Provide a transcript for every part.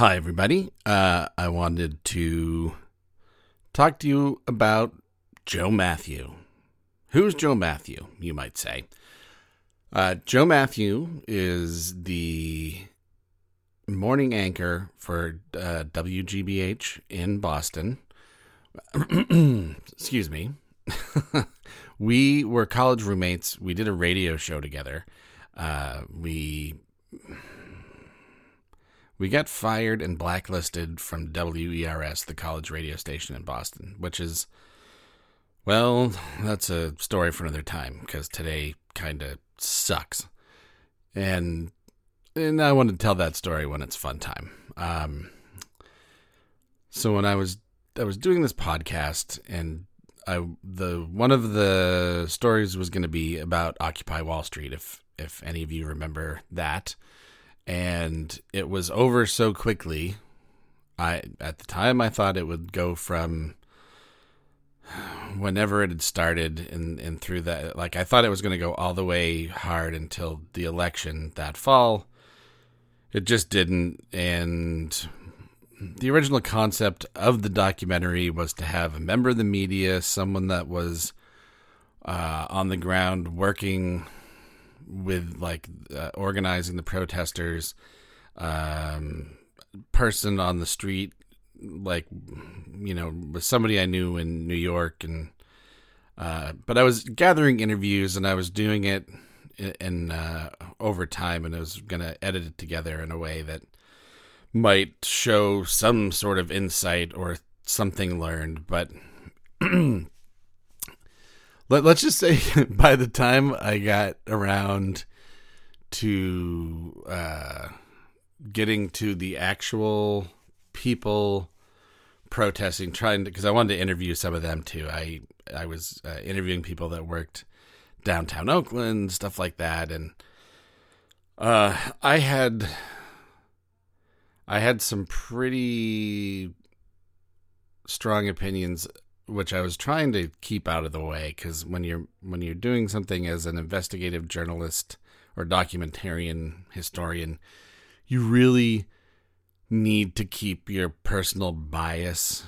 Hi, everybody. Uh, I wanted to talk to you about Joe Mathieu. Who's Joe Mathieu, you might say? Uh, Joe Mathieu is the morning anchor for uh, WGBH in Boston. Excuse me. we were college roommates. We did a radio show together. Uh, we we got fired and blacklisted from WERS, the college radio station in Boston, which is well, that's a story for another time because today kind of sucks. And and I want to tell that story when it's fun time. Um, so when I was I was doing this podcast and I the one of the stories was going to be about Occupy Wall Street if if any of you remember that and it was over so quickly I at the time I thought it would go from whenever it had started and and through that like I thought it was going to go all the way hard until the election that fall. It just didn't and the original concept of the documentary was to have a member of the media someone that was uh, on the ground working with like uh, organizing the protesters um, person on the street like you know with somebody I knew in New York and uh, but I was gathering interviews and I was doing it in, in uh, over time and I was gonna edit it together in a way that might show some sort of insight or something learned but let, let's just say by the time I got around to uh, getting to the actual people protesting, trying to because I wanted to interview some of them too. I I was uh, interviewing people that worked downtown Oakland, stuff like that, and uh, I had I had some pretty strong opinions which I was trying to keep out of the way because when you're when you're doing something as an investigative journalist or documentarian historian, you really need to keep your personal bias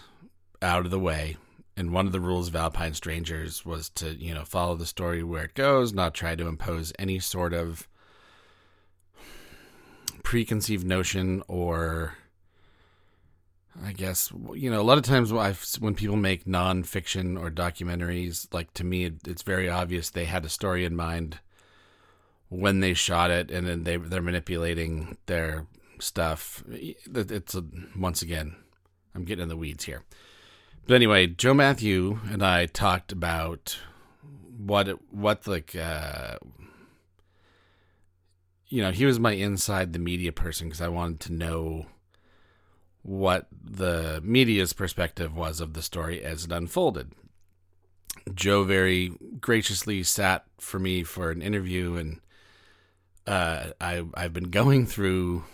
out of the way. And one of the rules of Alpine Strangers was to, you know, follow the story where it goes, not try to impose any sort of preconceived notion or I guess you know a lot of times when people make nonfiction or documentaries, like to me, it, it's very obvious they had a story in mind when they shot it, and then they they're manipulating their stuff. It's a, once again, I'm getting in the weeds here. But anyway, Joe Mathieu and I talked about what what like uh, you know he was my inside the media person because I wanted to know what the media's perspective was of the story as it unfolded. Joe very graciously sat for me for an interview, and uh, I I've been going through.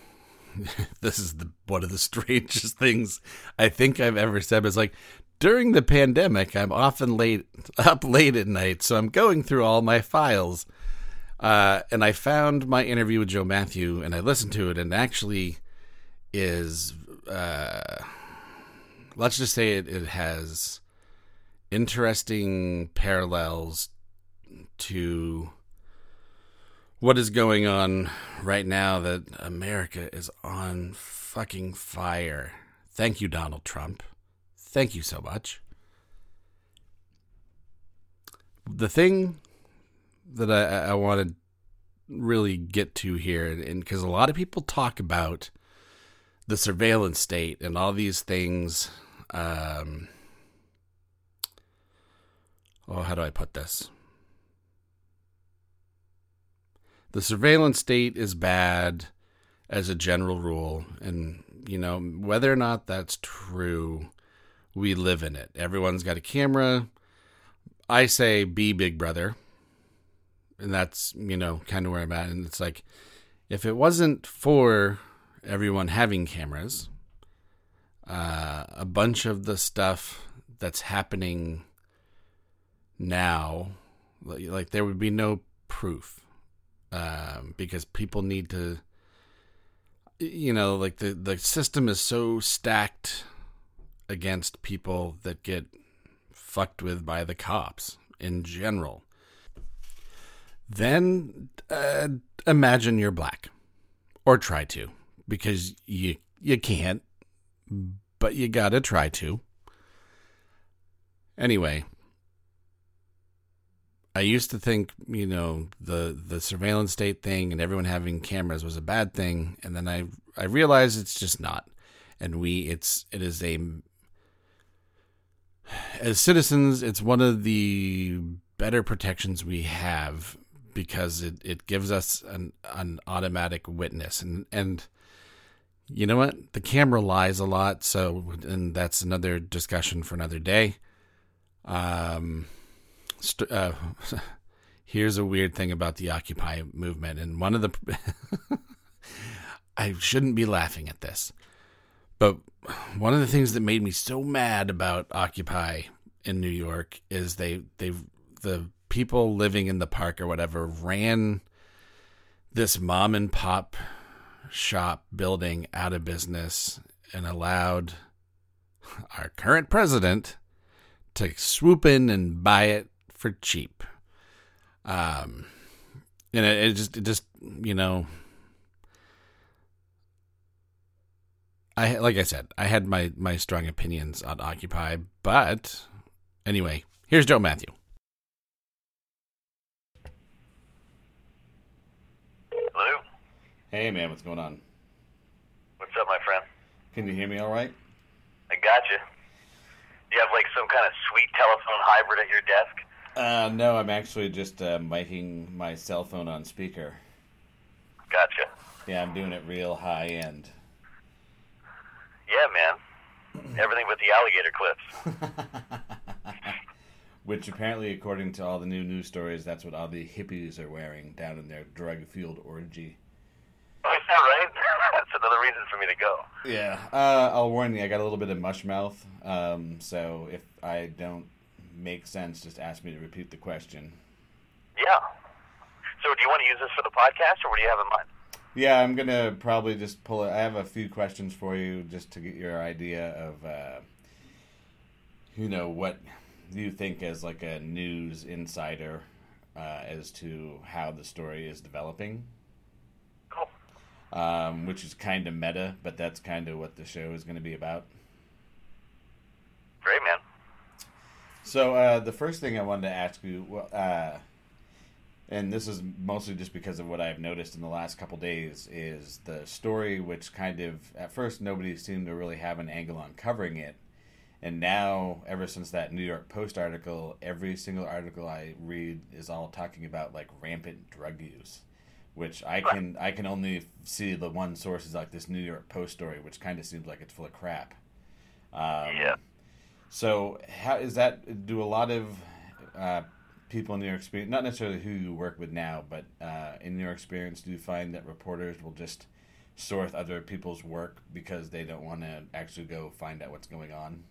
this is the one of the strangest things I think I've ever said. Is like during the pandemic, I'm often late up late at night, so I'm going through all my files. Uh, and I found my interview with Joe Mathieu, and I listened to it, and actually is uh, let's just say it, it has interesting parallels to what is going on right now that America is on fucking fire. Thank you, Donald Trump. Thank you so much. The thing that I, I want to really get to here, and because a lot of people talk about the surveillance state and all these things. Um, oh, how do I put this? The surveillance state is bad as a general rule, and you know whether or not that's true, we live in it. Everyone's got a camera. I say be Big Brother, and that's you know kind of where I'm at. And it's like if it wasn't for everyone having cameras. Uh, a bunch of the stuff that's happening now, like there would be no proof um, because people need to. you know, like the the system is so stacked against people that get fucked with by the cops in general. Then uh, imagine you're black, or try to, because you you can't, but you gotta try to. Anyway, I used to think, you know, the the surveillance state thing and everyone having cameras was a bad thing, and then I I realized it's just not. And we it's it is a as citizens, it's one of the better protections we have because it, it gives us an an automatic witness and and you know what? The camera lies a lot so and that's another discussion for another day. Um st- uh, here's a weird thing about the Occupy movement, and one of the I shouldn't be laughing at this, but one of the things that made me so mad about Occupy in New York is they they the people living in the park or whatever ran this mom and pop shop building out of business and allowed our current president to swoop in and buy it for cheap. Um, and it, it just, it just, you know, I like I said, I had my my strong opinions on Occupy, but anyway, here's Joe Mathieu. Hey man, what's going on? What's up, my friend? Can you hear me all right? I got you. Do you have like some kind of sweet telephone hybrid at your desk? Uh, no, I'm actually just uh, miking my cell phone on speaker. Gotcha. Yeah, I'm doing it real high end. Yeah, man. Everything but the alligator clips. Which apparently, according to all the new news stories, that's what all the hippies are wearing down in their drug-fueled orgy. Oh, is that right? That's another reason for me to go. Yeah, uh, I'll warn you, I got a little bit of mush mouth, um, so if I don't make sense, just ask me to repeat the question. Yeah. So, do you want to use this for the podcast, or what do you have in mind? Yeah, I'm gonna probably just pull it. I have a few questions for you just to get your idea of, uh, you know, what you think as like a news insider uh, as to how the story is developing. Um, which is kind of meta, but that's kind of what the show is going to be about. Great, man. So uh, the first thing I wanted to ask you, uh, and this is mostly just because of what I've noticed in the last couple days, is the story, which kind of at first nobody seemed to really have an angle on covering it, and now ever since that New York Post article, every single article I read is all talking about like rampant drug use, which I can I can only see the one source is like this New York Post story, which kind of seems like it's full of crap. Um, Yeah. so, how is that? Do a lot of uh, people in your experience, not necessarily who you work with now, but uh, in your experience, do you find that reporters will just source other people's work because they don't want to actually go find out what's going on?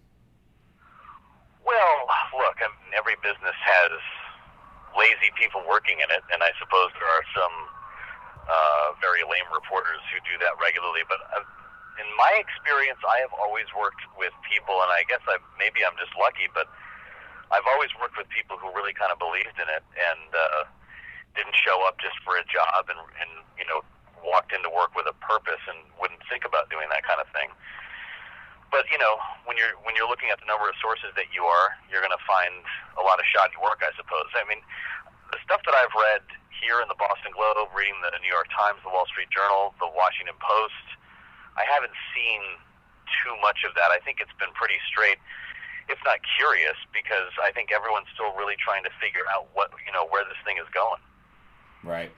Well, look, I mean, every business has lazy people working in it, and I suppose there are some uh, very lame reporters who do that regularly. But uh, in my experience, I have always worked with people, and I guess I maybe I'm just lucky, but I've always worked with people who really kind of believed in it and uh, didn't show up just for a job, and, and you know walked into work with a purpose and wouldn't think about doing that kind of thing but you know when you're when you're looking at the number of sources that you are you're going to find a lot of shoddy work i suppose i mean the stuff that i've read here in the boston globe reading the new york times the wall street journal the washington post i haven't seen too much of that i think it's been pretty straight if not curious because i think everyone's still really trying to figure out what you know where this thing is going Right.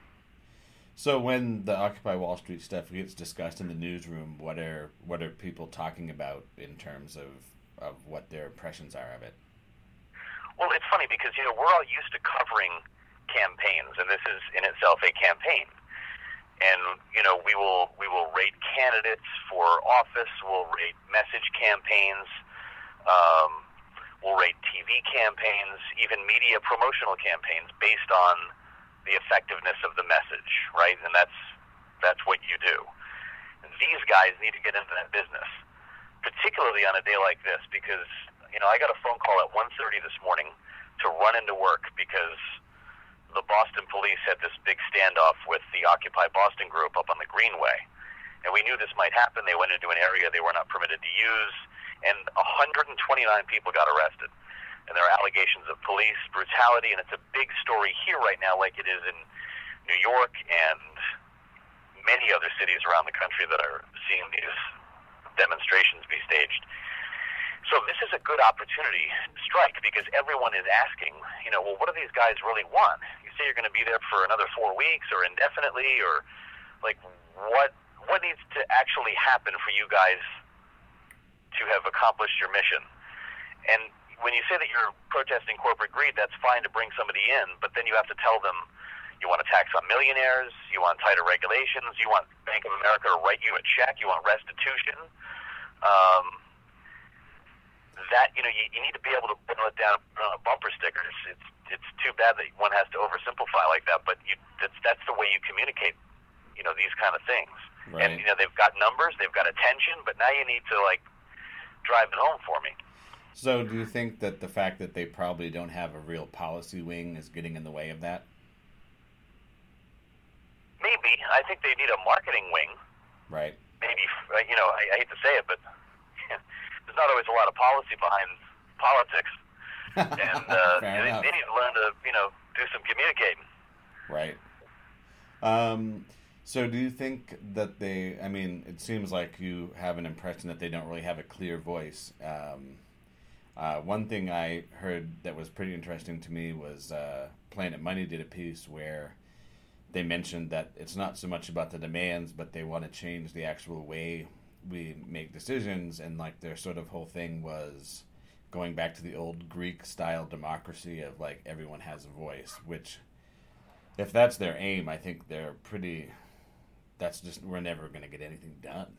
So when the Occupy Wall Street stuff gets discussed in the newsroom, what are what are people talking about in terms of of what their impressions are of it? Well, it's funny because you know we're all used to covering campaigns, and this is in itself a campaign. And you know we will we will rate candidates for office. We'll rate message campaigns. Um, we'll rate TV campaigns, even media promotional campaigns, based on the effectiveness of the message, right? And that's that's what you do. These guys need to get into that business, particularly on a day like this, because you know I got a phone call at 1:30 this morning to run into work because the Boston police had this big standoff with the Occupy Boston group up on the Greenway, and we knew this might happen. They went into an area they were not permitted to use, and 129 people got arrested. And there are allegations of police brutality, and it's a big story here right now, like it is in New York and many other cities around the country that are seeing these demonstrations be staged. So this is a good opportunity strike because everyone is asking, you know, well, what do these guys really want? You say you're going to be there for another four weeks or indefinitely, or like what what needs to actually happen for you guys to have accomplished your mission? And when you say that you're protesting corporate greed, that's fine to bring somebody in, but then you have to tell them you want a tax on millionaires, you want tighter regulations, you want Bank of America to write you a check, you want restitution. Um, that you know, you, you need to be able to put it down on a bumper sticker. It's, it's it's too bad that one has to oversimplify like that, but you, that's that's the way you communicate. You know these kind of things, Right. and you know they've got numbers, they've got attention, but now you need to like drive it home for me. So, do you think that the fact that they probably don't have a real policy wing is getting in the way of that? Maybe I think they need a marketing wing. Right. maybe uh, you know I, I hate to say it, but there's not always a lot of policy behind politics, and uh, they, they need to learn to you know do some communicating. Right. Um, so, do you think that they? I mean, it seems like you have an impression that they don't really have a clear voice. Um, uh, one thing I heard that was pretty interesting to me was uh, Planet Money did a piece where they mentioned that it's not so much about the demands, but they want to change the actual way we make decisions, and like their sort of whole thing was going back to the old Greek style democracy of like everyone has a voice, which if that's their aim, I think they're pretty. That's just we're never going to get anything done.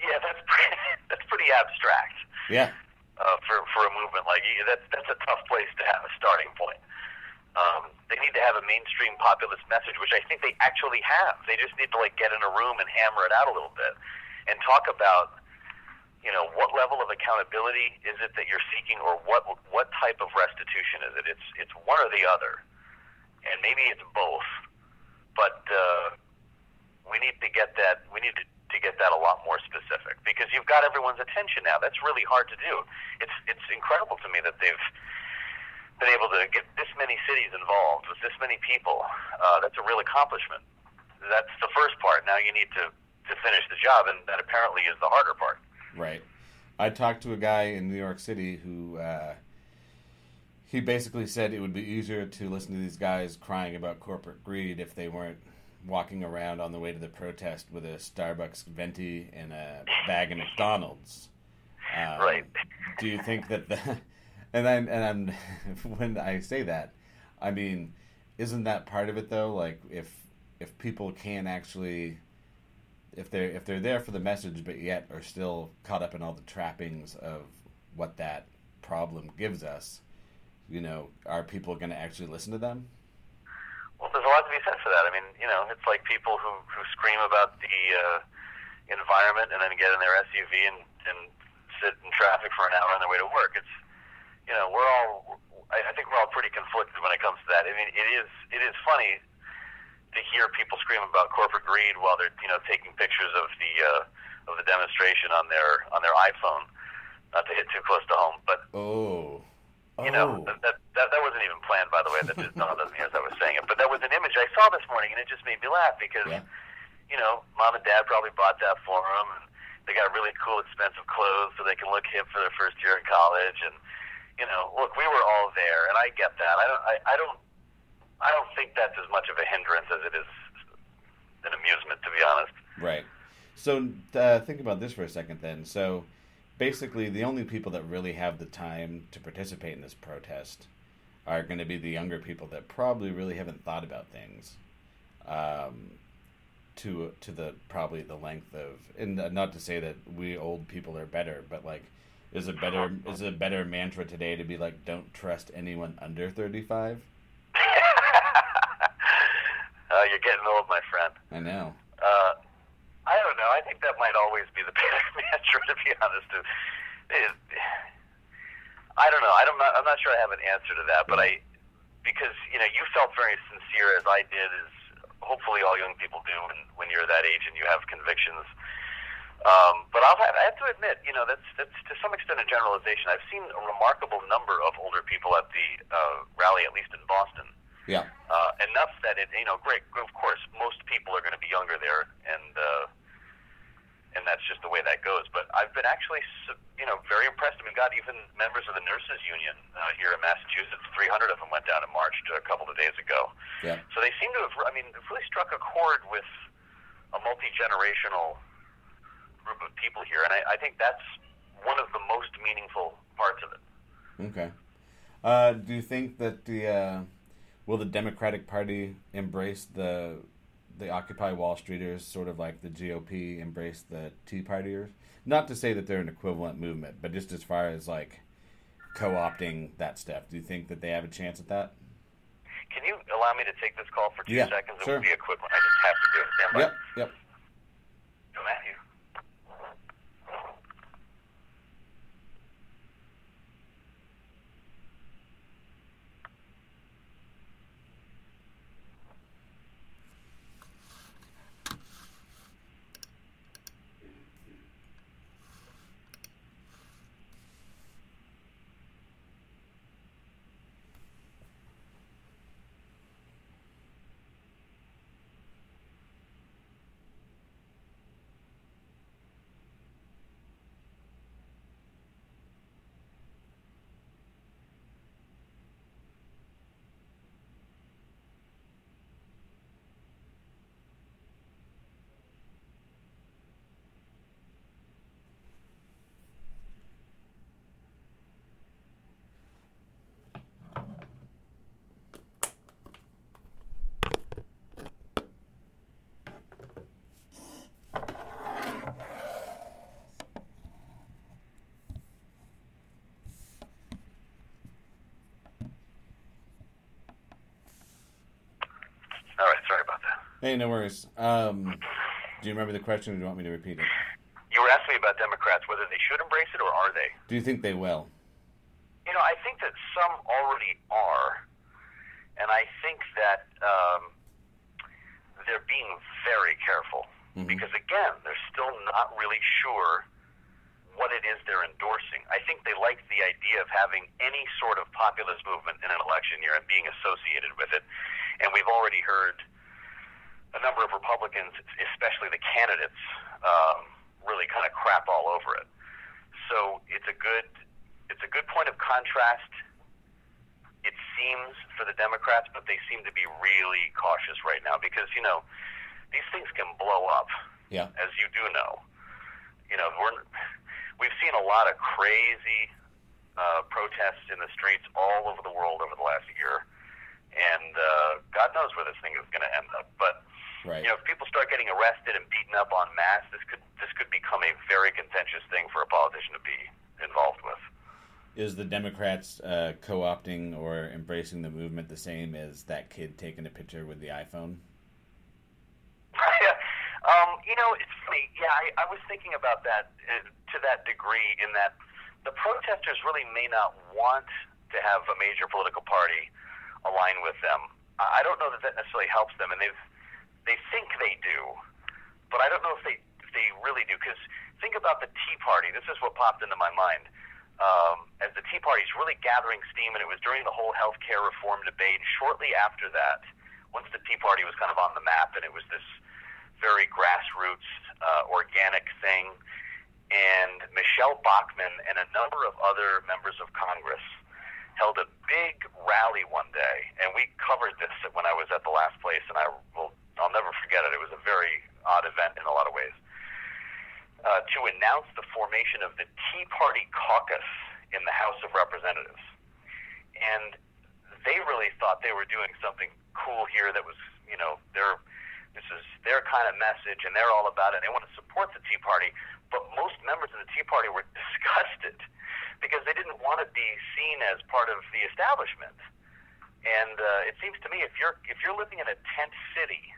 Yeah, that's pretty, that's pretty abstract Yeah, uh, for for a movement like. That's that's a tough place to have a starting point. Um, they need to have a mainstream populist message, which I think they actually have. They just need to like get in a room and hammer it out a little bit, and talk about, you know, what level of accountability is it that you're seeking, or what what type of restitution is it? It's it's one or the other, and maybe it's both. But uh, we need to get that. We need to, to get that a lot more specific because you've got everyone's attention now. That's really hard to do. It's it's incredible to me that they've been able to get this many cities involved with this many people. Uh, that's a real accomplishment. That's the first part. Now you need to to finish the job, and that apparently is the harder part. right. I talked to a guy in New York City who uh, he basically said it would be easier to listen to these guys crying about corporate greed if they weren't walking around on the way to the protest with a Starbucks venti and a bag of McDonald's. Um, Right. Do you think that the and then and I'm, when I say that, I mean, isn't that part of it though? Like if if people can actually if they're if they're there for the message but yet are still caught up in all the trappings of what that problem gives us, you know, are people going to actually listen to them? Well, there's a lot to be said for that. I mean, you know, it's like people who who scream about the uh, environment and then get in their SUV and and sit in traffic for an hour on their way to work. It's you know, we're all I, I think we're all pretty conflicted when it comes to that. I mean, it is it is funny to hear people scream about corporate greed while they're you know taking pictures of the uh, of the demonstration on their on their iPhone. Not to hit too close to home, but Oh. you know, Oh. that, that, that, that wasn't even planned, by the way. That just dawned on me as I was saying it. But that was an image I saw this morning, and it just made me laugh because, Yeah. you know, mom and dad probably bought that for them, and they got really cool, expensive clothes so they can look hip for their first year in college. And, you know, look, we were all there, and I get that. I don't, I, I don't, I don't think that's as much of a hindrance as it is an amusement, to be honest. Right. So uh, think about this for a second then. So basically, the only people that really have the time to participate in this protest are going to be the younger people that probably really haven't thought about things. Um, to to the probably the length of and not to say that we old people are better, but like is a better is a better mantra today to be like don't trust anyone under thirty five. uh, you're getting old, my friend. I know. Uh, I don't know I think that might always be the better mantra to be honest. It, I don't know. I don't. I'm not sure I have an answer to that, but I, because you know, you felt very sincere as I did, as hopefully all young people do when when you're that age and you have convictions. Um, but I'll have, I have to admit, you know, that's that's to some extent a generalization. I've seen a remarkable number of older people at the uh, rally, at least in Boston. Yeah. Uh, enough that it, you know, great. Of course, most people are going to be younger there, and uh, and that's just the way that goes. But I've been actually, you know, very impressed. I mean, God, even members of the nurses union uh, here in Massachusetts, 300 of them went down and marched a couple of days ago. Yeah. So they seem to have, I mean, really struck a chord with a multi generational group of people here, and I, I think that's one of the most meaningful parts of it. Okay. Uh, do you think that the uh, will the Democratic Party embrace the the Occupy Wall Streeters, sort of like the GOP embrace the Tea Partiers? Not to say that they're an equivalent movement, but just as far as like co-opting that stuff, do you think that they have a chance at that? Can you allow me to take this call for two Yeah, seconds? It sure. would be a quick one. I just have to do it. Stand by. Yep. Yep. Go, Mathieu. All right. Sorry about that. Hey, no worries. Um, do you remember the question, or do you want me to repeat it? You were asking me about Democrats, whether they should embrace it or are they? Do you think they will? You know, I think that some already are, and I think that um, they're being very careful Mhm. because, again, they're still not really sure what it is they're endorsing. I think they like the idea of having any sort of populist movement in an election year and being associated with it. And we've already heard a number of Republicans, especially the candidates, um, really kind of crap all over it. So it's a good it's a good point of contrast. It seems for the Democrats, but they seem to be really cautious right now because you know these things can blow up, Yeah. as you do know. You know we're we've seen a lot of crazy uh, protests in the streets all over the world over the last year, and uh, God knows where this thing is going to end up. But Right. you know, if people start getting arrested and beaten up en masse, this could this could become a very contentious thing for a politician to be involved with. Is the Democrats uh, co-opting or embracing the movement the same as that kid taking a picture with the iPhone? um, you know, it's funny. Yeah, I, I was thinking about that uh, to that degree. In that the protesters really may not want to have a major political party align with them. I don't know that that necessarily helps them, and they've they think they do, but I don't know if they if they really do. Because think about the Tea Party. This is what popped into my mind. Um, as the Tea Party is really gathering steam, and it was during the whole health care reform debate. Shortly after that, once the Tea Party was kind of on the map, and it was this very grassroots, uh, organic thing. And Michele Bachmann and a number of other members of Congress held a big rally one day, and we covered this when I was at the last place, and I will I'll never forget it. It was a very odd event in a lot of ways. Uh, to announce the formation of the Tea Party caucus in the House of Representatives, and they really thought they were doing something cool here. That was, you know, their this is their kind of message, and they're all about it. They want to support the Tea Party, but most members of the Tea Party were disgusted because they didn't want to be seen as part of the establishment. And uh, it seems to me if you're if you're living in a tent city,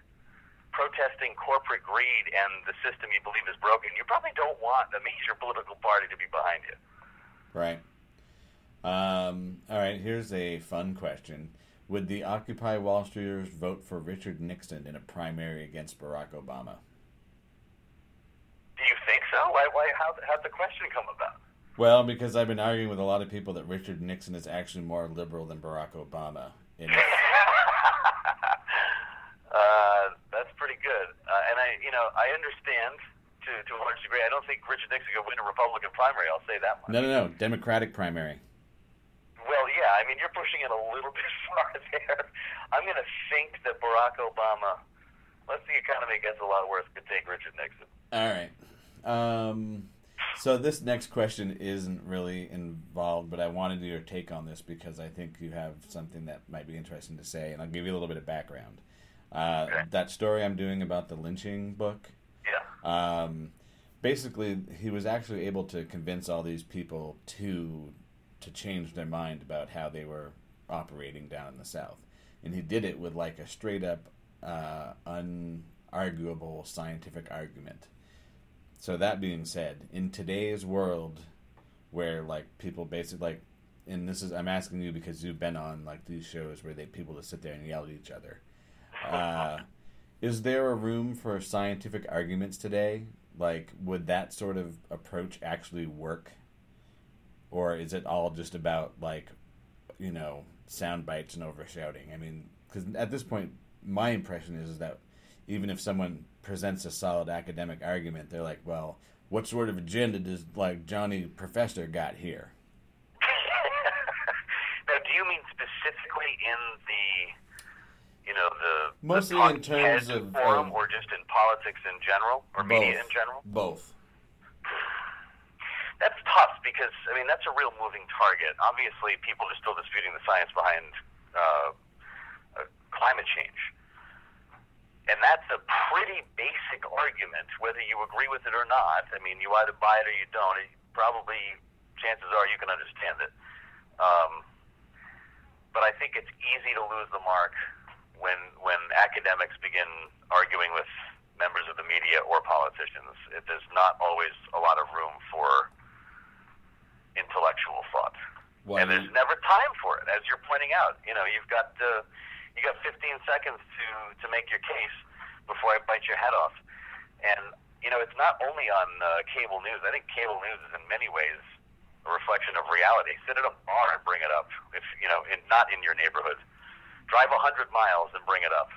protesting corporate greed and the system you believe is broken, you probably don't want a major political party to be behind you. Right. Um, all right, here's a fun question. Would the Occupy Wall Streeters vote for Richard Nixon in a primary against Barack Obama? Do you think so? Why? Why? How? How'd the question come about? Well, because I've been arguing with a lot of people that Richard Nixon is actually more liberal than Barack Obama. In uh, that's pretty good. Uh, and I, you know, I understand to to a large degree. I don't think Richard Nixon could win a Republican primary. I'll say that much. no, no, no, Democratic primary. Well, yeah. I mean, you're pushing it a little bit far there. I'm going to think that Barack Obama, unless the economy gets a lot worse, could take Richard Nixon. All right. Um, so this next question isn't really involved, but I wanted your take on this because I think you have something that might be interesting to say, and I'll give you a little bit of background. Uh, Okay. That story I'm doing about the lynching book. Yeah. Um, basically, he was actually able to convince all these people to to change their mind about how they were operating down in the South, and he did it with like a straight up, uh, unarguable scientific argument. So that being said, in today's world, where like people basically like, and this is I'm asking you because you've been on like these shows where they people just sit there and yell at each other. Uh, is there a room for scientific arguments today? Like, would that sort of approach actually work? Or is it all just about, like, you know, sound bites and overshouting? I mean, because at this point, my impression is, is that even if someone presents a solid academic argument, they're like, well, what sort of agenda does, like, Johnny Professor got here? now, do you mean specifically in the, you know, the Mostly the in terms of- forum, of- or just in politics in general, or media in general? Both. That's tough because I mean that's a real moving target. Obviously, people are still disputing the science behind uh, uh, climate change, and that's a pretty basic argument. Whether you agree with it or not, I mean, you either buy it or you don't. It, probably, chances are you can understand it. Um, but I think it's easy to lose the mark when when academics begin arguing with members of the media or politicians. It, there's not always a lot of room for intellectual thought, Why and there's never time for it. As you're pointing out, you know, you've got uh, you got 15 seconds to to make your case before I bite your head off, and you know, it's not only on uh, cable news. I think cable news is in many ways a reflection of reality. Sit at a bar and bring it up. If you know, in, not in your neighborhood, drive hundred miles and bring it up.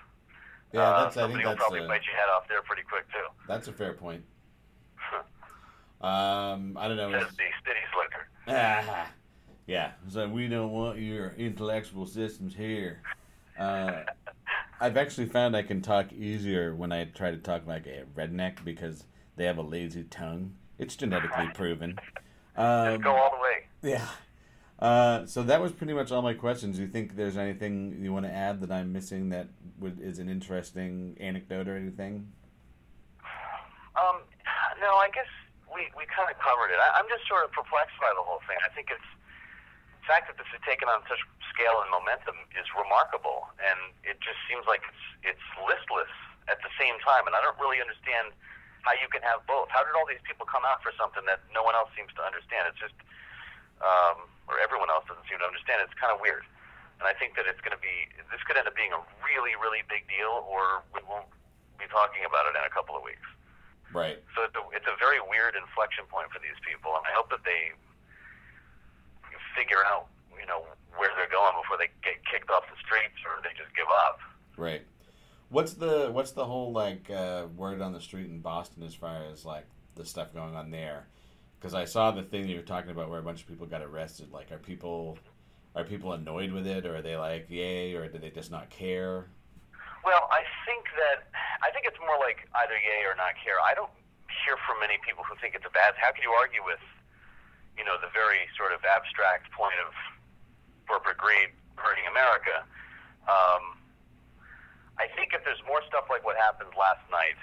Yeah, Uh, that's. I think somebody will probably a, bite your head off there pretty quick too. that's a fair point. Um, I don't know. Says the city slicker. Ah, yeah. So we don't want your intellectual systems here. Uh, I've actually found I can talk easier when I try to talk like a redneck because they have a lazy tongue. It's genetically proven. Um, Go all the way. yeah. Uh, so that was pretty much all my questions. Do you think there's anything you want to add that I'm missing that would, is an interesting anecdote or anything? Um, no, I guess we, we kind of covered it. I, I'm just sort of perplexed by the whole thing. I think it's the fact that this has taken on such scale and momentum is remarkable, and it just seems like it's it's listless at the same time. And I don't really understand how you can have both. How did all these people come out for something that no one else seems to understand? It's just, um, or everyone else doesn't seem to understand. It's kind of weird. And I think that it's going to be this could end up being a really really big deal, or we won't be talking about it in a couple of weeks. Right. So it's a, it's a very weird inflection point for these people, and I hope that they figure out, you know, where they're going before they get kicked off the streets or they just give up. Right. What's the what's the whole like uh, word on the street in Boston as far as like the stuff going on there? Because I saw the thing you were talking about where a bunch of people got arrested. Like, are people are people annoyed with it, or are they like yay, or do they just not care? Well, I think that I think it's more like either yay or not care. I don't hear from many people who think it's a bad. How can you argue with, you know, the very sort of abstract point of corporate greed hurting America? Um, I think if there's more stuff like what happened last night,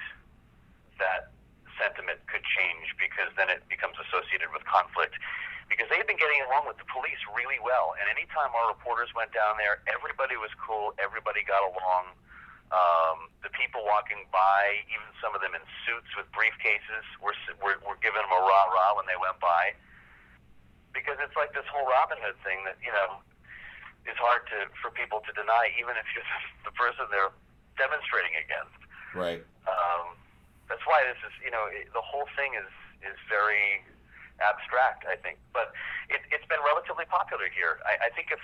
that sentiment could change because then it becomes associated with conflict. Because they've been getting along with the police really well, and anytime our reporters went down there, everybody was cool, everybody got along. Um, the people walking by, even some of them in suits with briefcases, were were, were giving them a rah rah when they went by, because it's like this whole Robin Hood thing that you know is hard to for people to deny, even if you're the person they're demonstrating against. Right. Um, that's why this is, you know, it, the whole thing is is very abstract. I think, but it, it's been relatively popular here. I, I think if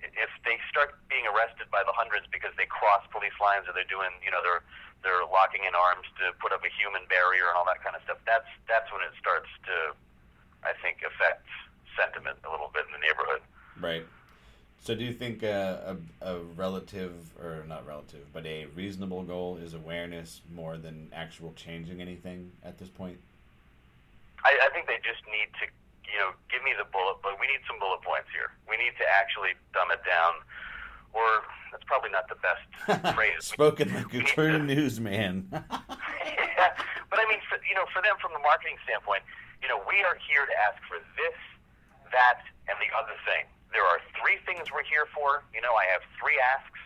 if they start being arrested by the hundreds because they cross police lines or they're doing, you know, they're they're locking in arms to put up a human barrier and all that kind of stuff. That's that's when it starts to, I think, affects sentiment a little bit in the neighborhood. Right. So, do you think a, a, a, relative, or not relative, but a reasonable goal is awareness more than actual changing anything at this point? I, I think they just need to, you know, give me the bullet, but we need some bullet points here. We need to actually dumb it down, or that's probably not the best phrase. Spoken like a true newsman. yeah, but I mean, for, you know, for them from the marketing standpoint, you know, we are here to ask for this, that, and the other thing there are three things we're here for. You know, I have three asks,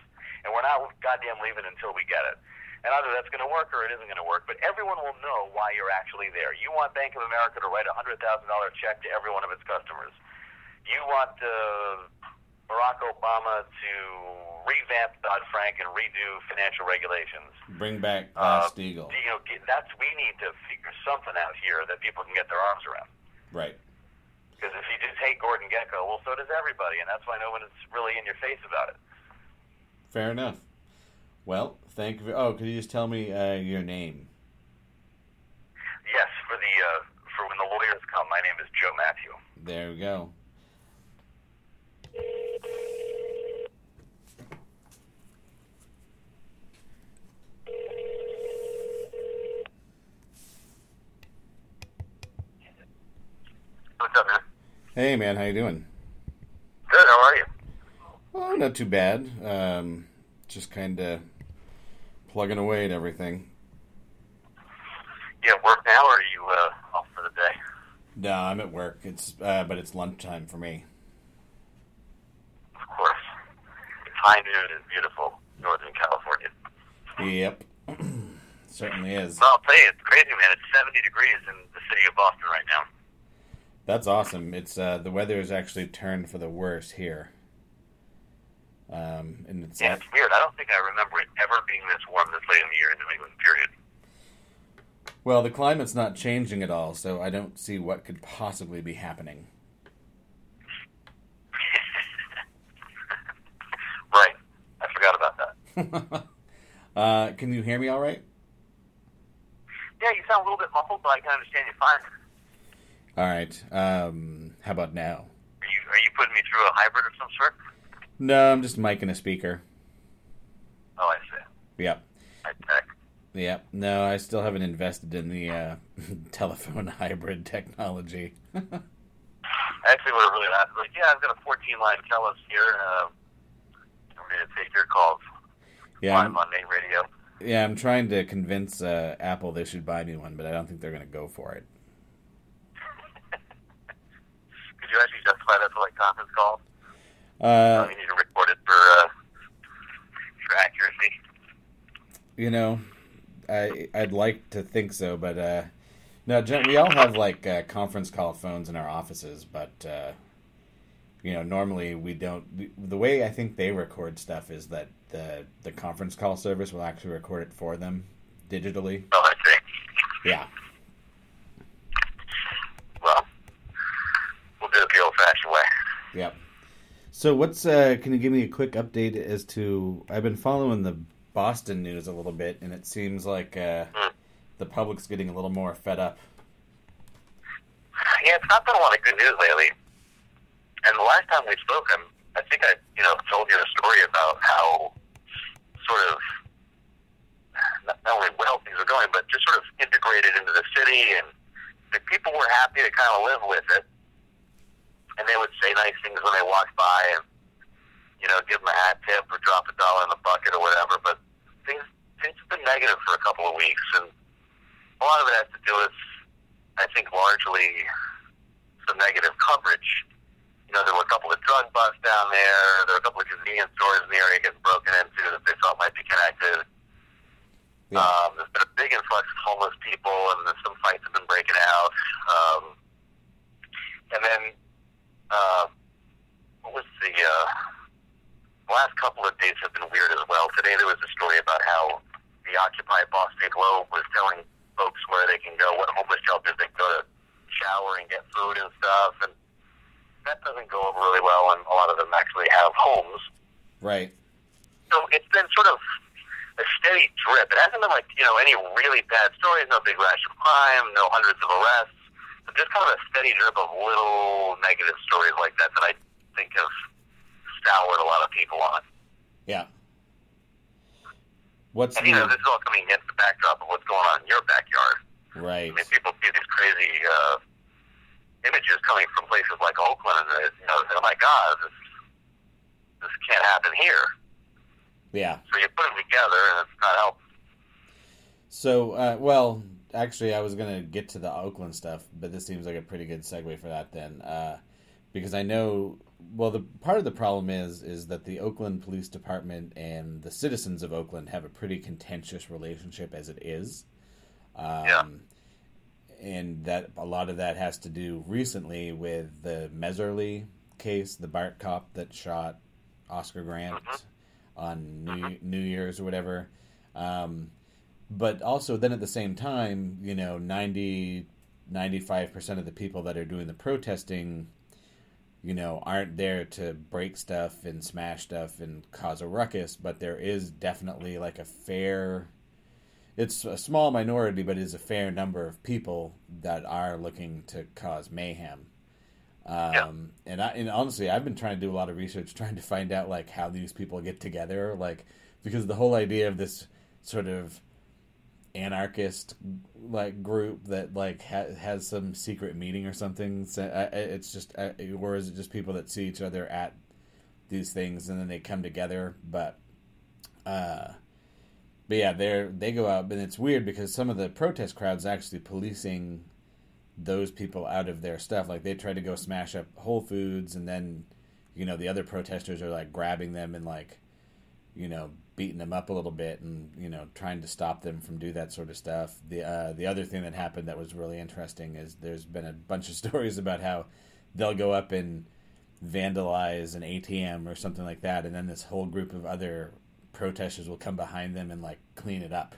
and we're not goddamn leaving until we get it. And either that's going to work or it isn't going to work. But everyone will know why you're actually there. You want Bank of America to write a hundred thousand dollar check to every one of its customers. You want uh, Barack Obama to revamp Dodd Frank and redo financial regulations. Bring back Glass uh, Steagall. You know, that's we need to figure something out here that people can get their arms around. Right. Because if you just hate Gordon Gekko, well, so does everybody, and that's why no one is really in your face about it. Fair enough. Well, thank you. Oh, could you just tell me uh, your name? Yes, for the uh, for when the lawyers come, my name is Joe Mathieu. There we go. What's up, man? Hey, man, how you doing? Good. How are you? Oh, not too bad. Um, just kind of plugging away at everything. You at work now, or are you uh, off for the day? No, I'm at work. It's uh, but it's lunchtime for me. Of course, it's high noon in beautiful Northern California. Yep, certainly is. Well, I'll tell you, it's crazy, man. It's 70 degrees in the city of Boston right now. That's awesome. It's uh, the weather has actually turned for the worse here. Um, and it's yeah, it's weird. I don't think I remember it ever being this warm this late in the year in New England. Period. Well, the climate's not changing at all, so I don't see what could possibly be happening. right. I forgot about that. uh, can you hear me all right? Yeah, you sound a little bit muffled, but I can understand you fine. All right. Um, how about now? Are you are you putting me through a hybrid of some sort? No, I'm just miking a speaker. Oh, I see. Yep. High tech. Yep. No, I still haven't invested in the uh, telephone hybrid technology. Actually, what I really asked, like, yeah, I've got a 14 line Telos here. Uh, I'm ready to take your calls. Yeah. I'm on main radio. Yeah, I'm trying to convince uh, Apple they should buy me one, but I don't think they're going to go for it. Could you actually justify that for like conference calls? Uh, you need to record it for uh, for accuracy. You know, I I'd like to think so, but uh, no, we all have like uh, conference call phones in our offices, but uh, you know, normally we don't. The way I think they record stuff is that the the conference call service will actually record it for them digitally. Oh, I see. Yeah. do it the old-fashioned way. Yep. So, what's uh, can you give me a quick update as to? I've been following the Boston news a little bit, and it seems like uh, mm. the public's getting a little more fed up. Yeah, it's not been a lot of good news lately. And the last time we spoke, I'm, I think I, you know, told you a story about how sort of not, not only well things are going, but just sort of integrated into the city, and the people were happy to kind of live with it and they would say nice things when they walked by and you know give them a hat tip or drop a dollar in the bucket or whatever. But things things have been negative for a couple of weeks, and a lot of it has to do with I think largely some negative coverage you know, there were a couple of drug busts down there. There were a couple of convenience stores in the area getting broken into that they thought might be connected. Yeah. Um, there's been a big influx of homeless people, and some fights have been breaking out. Um, and then, uh, what was the uh, last couple of days have been weird as well. Today there was a story about how the Occupy Boston Globe was telling folks where they can go, what homeless shelters they can go to shower and get food and stuff, and that doesn't go over really well. And a lot of them actually have homes. Right. So it's been sort of a steady drip. It hasn't been like, you know, any really bad stories, no big rash of crime, no hundreds of arrests, just kind of a steady drip of little negative stories like that that I think have soured a lot of people on. Yeah. What's And, you know, this is all coming against the backdrop of what's going on in your backyard. right? I mean, people see these crazy uh, images coming from places like Oakland, and, they- you know, oh my God, this, this can't happen here. Yeah. So you put them together, and it's not helping. So, uh, well, actually, I was gonna get to the Oakland stuff, but this seems like a pretty good segue for that then, uh, because I know. Well, the part of the problem is is that the Oakland Police Department and the citizens of Oakland have a pretty contentious relationship as it is. Um, Yeah. And that a lot of that has to do recently with the Mehserle case, the Bart cop that shot Oscar Grant on New New Year's or whatever. Um, but also then at the same time, you know, 90 95% of the people that are doing the protesting, you know, aren't there to break stuff and smash stuff and cause a ruckus, but there is definitely like a fair it's a small minority, but it is a fair number of people that are looking to cause mayhem. Um, and I, and honestly, I've been trying to do a lot of research, trying to find out like how these people get together, like because the whole idea of this sort of anarchist like group that like ha- has some secret meeting or something. So, uh, it's just, uh, or is it just people that see each other at these things and then they come together? But, uh, but yeah, they they go out, and it's weird because some of the protest crowds actually policing those people out of their stuff. Like they try to go smash up Whole Foods, and then you know the other protesters are like grabbing them and like you know beating them up a little bit, and you know trying to stop them from do that sort of stuff. The uh, the other thing that happened that was really interesting is there's been a bunch of stories about how they'll go up and vandalize an ATM or something like that, and then this whole group of other protesters will come behind them and like clean it up.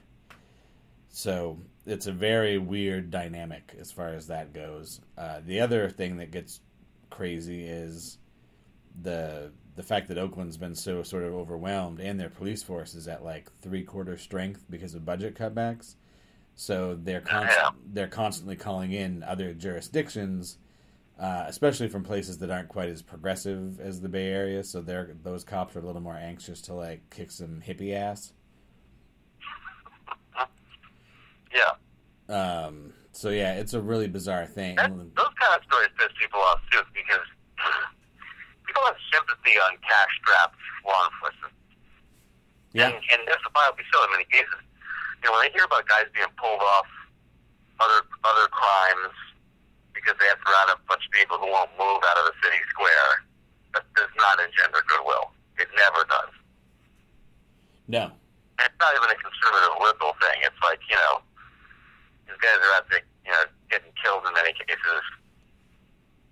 So it's a very weird dynamic as far as that goes. Uh, the other thing that gets crazy is the the fact that Oakland's been so sort of overwhelmed and their police force is at like three quarter strength because of budget cutbacks. So they're const- Yeah. they're constantly calling in other jurisdictions, uh, especially from places that aren't quite as progressive as the Bay Area. So they're those cops are a little more anxious to like kick some hippie ass. Yeah. Um, so yeah, it's a really bizarre thing. That, those kind of stories piss people off too because sympathy on cash-strapped law enforcement, Yeah, and, and justifiably so in many cases. You know, when they hear about guys being pulled off other other crimes because they have to round up a bunch of people who won't move out of the city square, that does not engender goodwill. It never does. no, And it's not even a conservative liberal thing. It's like you know, these guys are out there, you know, getting killed in many cases.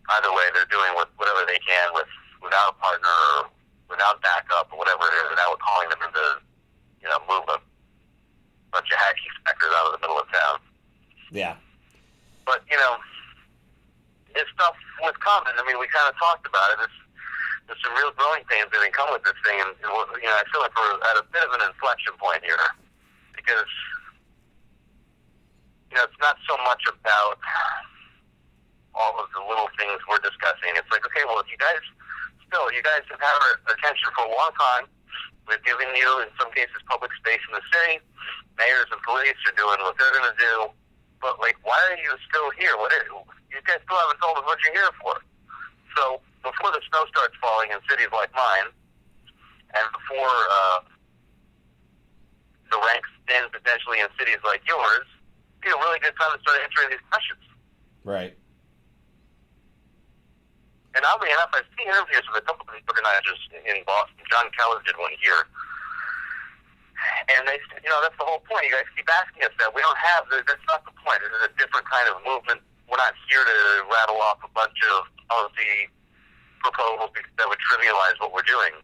Either way, they're doing what, whatever they can with without a partner or without backup or whatever it is, without calling them into, you know, move a bunch of hacky speckers out of the middle of town. yeah, But you know, this stuff was coming. I mean, we kind of talked about it. There's, there's some real growing pains that come with this thing, and, and you know, I feel like we're at a bit of an inflection point here because you know it's not so much about all of the little things we're discussing. It's like, okay, well, if you guys still, you guys have had our attention for a long time. We've given you, in some cases, public space in the city. Mayors and police are doing what they're going to do. But like, why are you still here? What is, you guys still haven't told us what you're here for. So before the snow starts falling in cities like mine, and before uh, the ranks thin potentially in cities like yours, it'd be a really good time to start answering these questions. right, And oddly enough, I've seen interviews with a couple of these organizers in Boston. Jon Keller did one here. And they, said, you know, that's the whole point. You guys keep asking us that. We don't have. That's not the point. This is a different kind of movement. We're not here to rattle off a bunch of policy proposals that would trivialize what we're doing.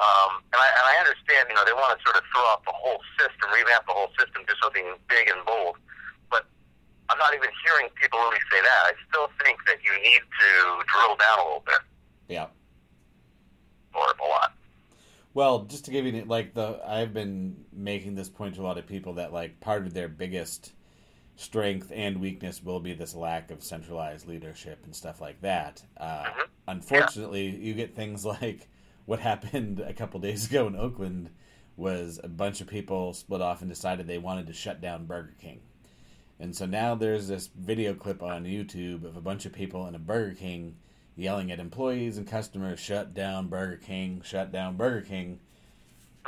Um, and, I, and I understand, you know, they want to sort of throw off the whole system, revamp the whole system, do something big and bold. I'm not even hearing people really say that. I still think that you need to drill down a little bit. Yeah. Or a lot. Well, just to give you like the, I've been making this point to a lot of people that like part of their biggest strength and weakness will be this lack of centralized leadership and stuff like that. Uh, Mhm. Unfortunately, you get things like what happened a couple days ago in Oakland was a bunch of people split off and decided they wanted to shut down Burger King. And so now there's this video clip on YouTube of a bunch of people in a Burger King yelling at employees and customers, shut down Burger King, shut down Burger King,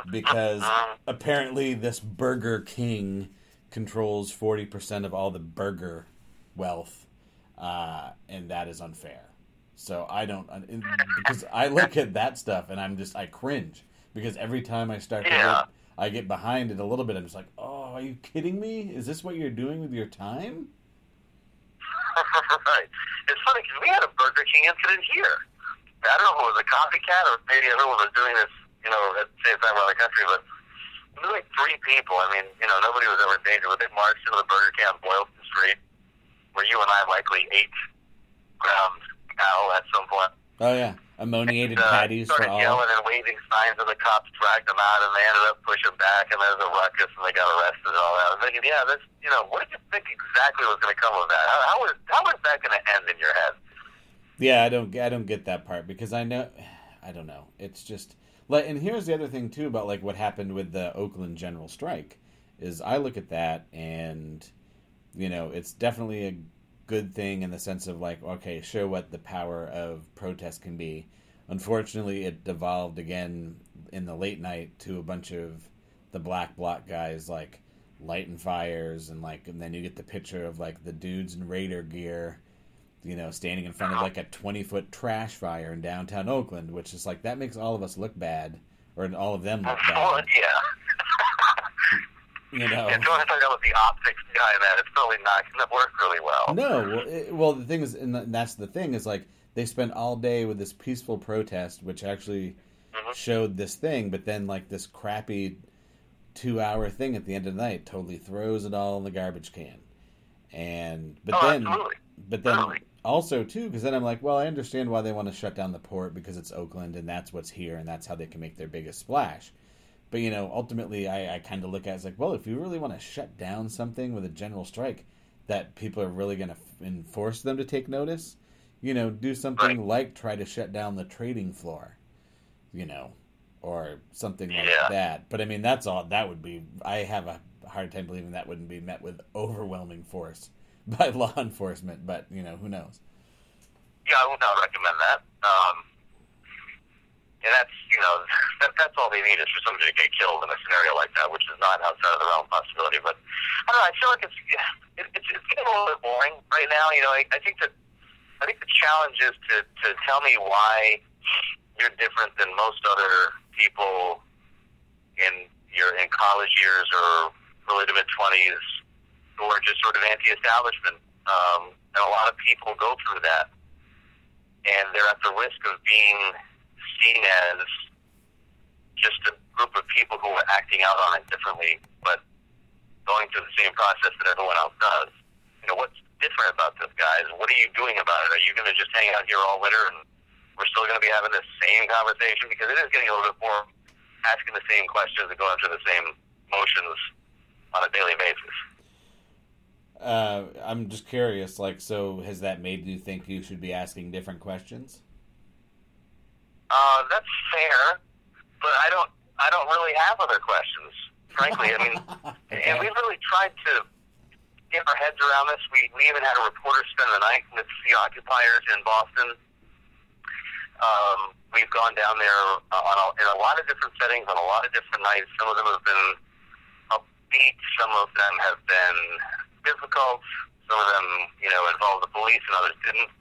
because apparently this Burger King controls 40% of all the burger wealth, uh, and that is unfair. So I don't, because I look at that stuff and I'm just, I cringe. Because every time I start to Yeah. look, I get behind it a little bit. I'm just like, oh, are you kidding me? Is this what you're doing with your time? right. It's funny because we had a Burger King incident here. I don't know if it was a copycat or maybe everyone was doing this, you know, at the same time around the country, but it was like three people. I mean, you know, nobody was ever in danger, but they marched into the Burger King on Boylston Street, where you and I likely ate ground cow at some point. Oh, yeah. Ammoniated uh, patties for started all. yelling and waving signs, and the cops dragged them out, and they ended up pushing back, and there was a ruckus, and they got arrested and all that. I was thinking, yeah, that's you know, what did you think exactly was going to come of that? How, how is how is that going to end in your head? Yeah, I don't I don't get that part because I know I don't know. It's just like and here's the other thing too about like what happened with the Oakland general strike is I look at that and you know, it's definitely a good thing in the sense of like okay, show what the power of protest can be. Unfortunately, it devolved again in the late night to a bunch of the black bloc guys like lighting fires and like and then you get the picture of like the dudes in raider gear you know, standing in front of like a 20 foot trash fire in downtown Oakland, which is like, that makes all of us look bad, or all of them look bad. yeah. You know? Yeah, trying to find out what the optics behind that. It's probably not going to work really well. No, well, it, well, the thing is, and that's the thing, is like, they spent all day with this peaceful protest, which actually Mhm. showed this thing, but then like this crappy two hour thing at the end of the night totally throws it all in the garbage can. And, but oh, then, absolutely. But then Totally. also too, because then I'm like, well, I understand why they want to shut down the port because it's Oakland and that's what's here and that's how they can make their biggest splash. But you know, ultimately, I, I kind of look at it as like, well, if you really want to shut down something with a general strike, that people are really going to f- enforce them to take notice. You know, do something Right. like try to shut down the trading floor. You know, or something like Yeah. that. But I mean, that's all. That would be. I have a hard time believing that wouldn't be met with overwhelming force by law enforcement. But you know, who knows? Yeah, I would not recommend that. Um, and that's, you know, that, that's all they need is for somebody to get killed in a scenario like that, which is not outside of the realm of possibility. But I don't know. I feel like it's it, it's, it's getting a little bit boring right now. You know, I, I think that I think the challenge is to to tell me why you're different than most other people in your in college years or early to mid twenties who are just sort of anti-establishment. Um, and a lot of people go through that, and they're at the risk of being seen as just a group of people who are acting out on it differently, but going through the same process that everyone else does. You know, what's different about this, guys? What are you doing about it? Are you going to just hang out here all winter and we're still going to be having the same conversation? Because it is getting a little bit more asking the same questions and going through the same motions on a daily basis. Uh, I'm just curious. Like, so has that made you think you should be asking different questions? Uh, that's fair, but I don't. I don't really have other questions, frankly. I mean, and we really tried to get our heads around this. We we even had a reporter spend the night with the occupiers in Boston. Um, we've gone down there uh, on a, in a lot of different settings on a lot of different nights. Some of them have been upbeat. Some of them have been difficult. Some of them, you know, involved the police, and others didn't.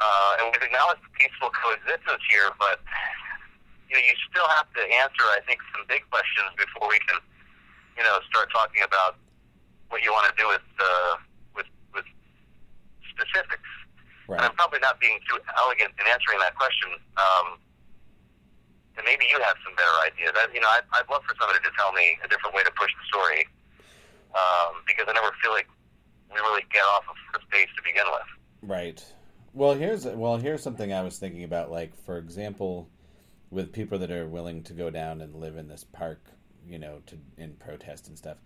Uh, and we've acknowledged peaceful coexistence here, but you know, you still have to answer, I think, some big questions before we can, you know, start talking about what you want to do with uh, with with specifics. Right. And I'm probably not being too elegant in answering that question. Um, and maybe you have some better ideas. I, you know, I'd, I'd love for somebody to tell me a different way to push the story um, because I never feel like we really get off of first base to begin with. Right. Well, here's well here's something I was thinking about. Like for example, with people that are willing to go down and live in this park, you know, to in protest and stuff.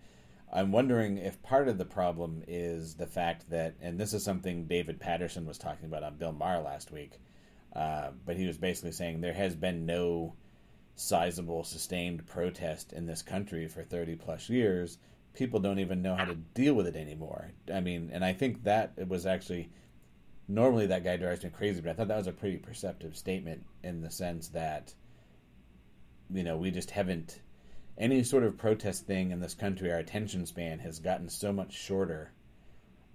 I'm wondering if part of the problem is the fact that, and this is something David Patterson was talking about on Bill Maher last week, uh, but he was basically saying there has been no sizable, sustained protest in this country for 30 plus years. People don't even know how to deal with it anymore. I mean, and I think that it was actually normally that guy drives me crazy, but I thought that was a pretty perceptive statement in the sense that you know we just haven't any sort of protest thing in this country. Our attention span has gotten so much shorter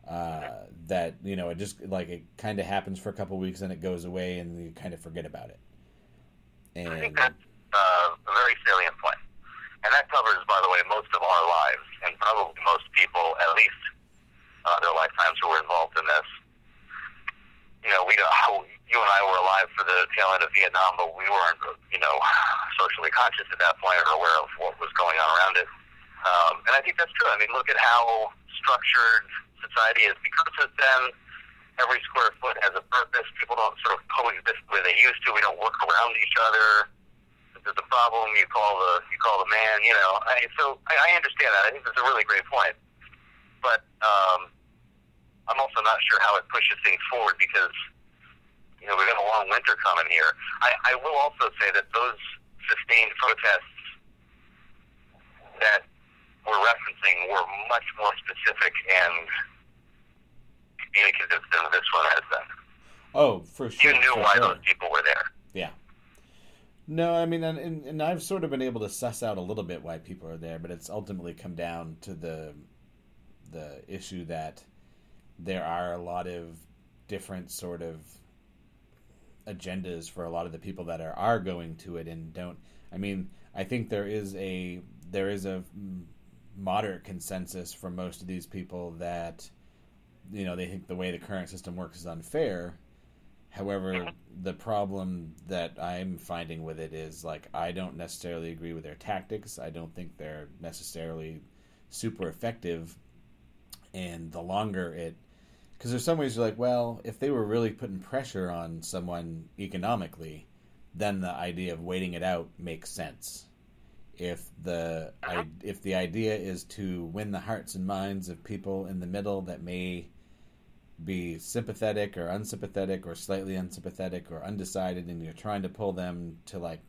uh, that you know it just like it kind of happens for a couple weeks and it goes away and you kind of forget about it. I think And that's uh, a very salient. And that covers, by the way, most of our lives, and probably most people, at least uh, their lifetimes, who were involved in this. You know, we don't, you and I were alive for the tail end of Vietnam, but we weren't, you know, socially conscious at that point or aware of what was going on around it. Um, and I think that's true. I mean, look at how structured society is because of them. Every square foot has a purpose. People don't sort of coexist the way they used to. We don't work around each other. If there's a problem, you call the you call the man. You know, I, so I, I understand that. I think that's a really great point. But um, I'm also not sure how it pushes things forward because you know we've got a long winter coming here. I, I will also say that those sustained protests that we're referencing were much more specific and communicative than this one has been. oh, for sure, You knew why sure. those people were there. Yeah. No, I mean, and, and, and I've sort of been able to suss out a little bit why people are there, but it's ultimately come down to the the issue that there are a lot of different sort of agendas for a lot of the people that are are going to it and don't. I mean, I think there is a there is a moderate consensus for most of these people that you know they think the way the current system works is unfair. However, the problem that I'm finding with it is like I don't necessarily agree with their tactics. I don't think they're necessarily super effective. And the longer it, because there's some ways you're like, well, if they were really putting pressure on someone economically, then the idea of waiting it out makes sense. If the if the idea is to win the hearts and minds of people in the middle that may be sympathetic or unsympathetic or slightly unsympathetic or undecided and you're trying to pull them to like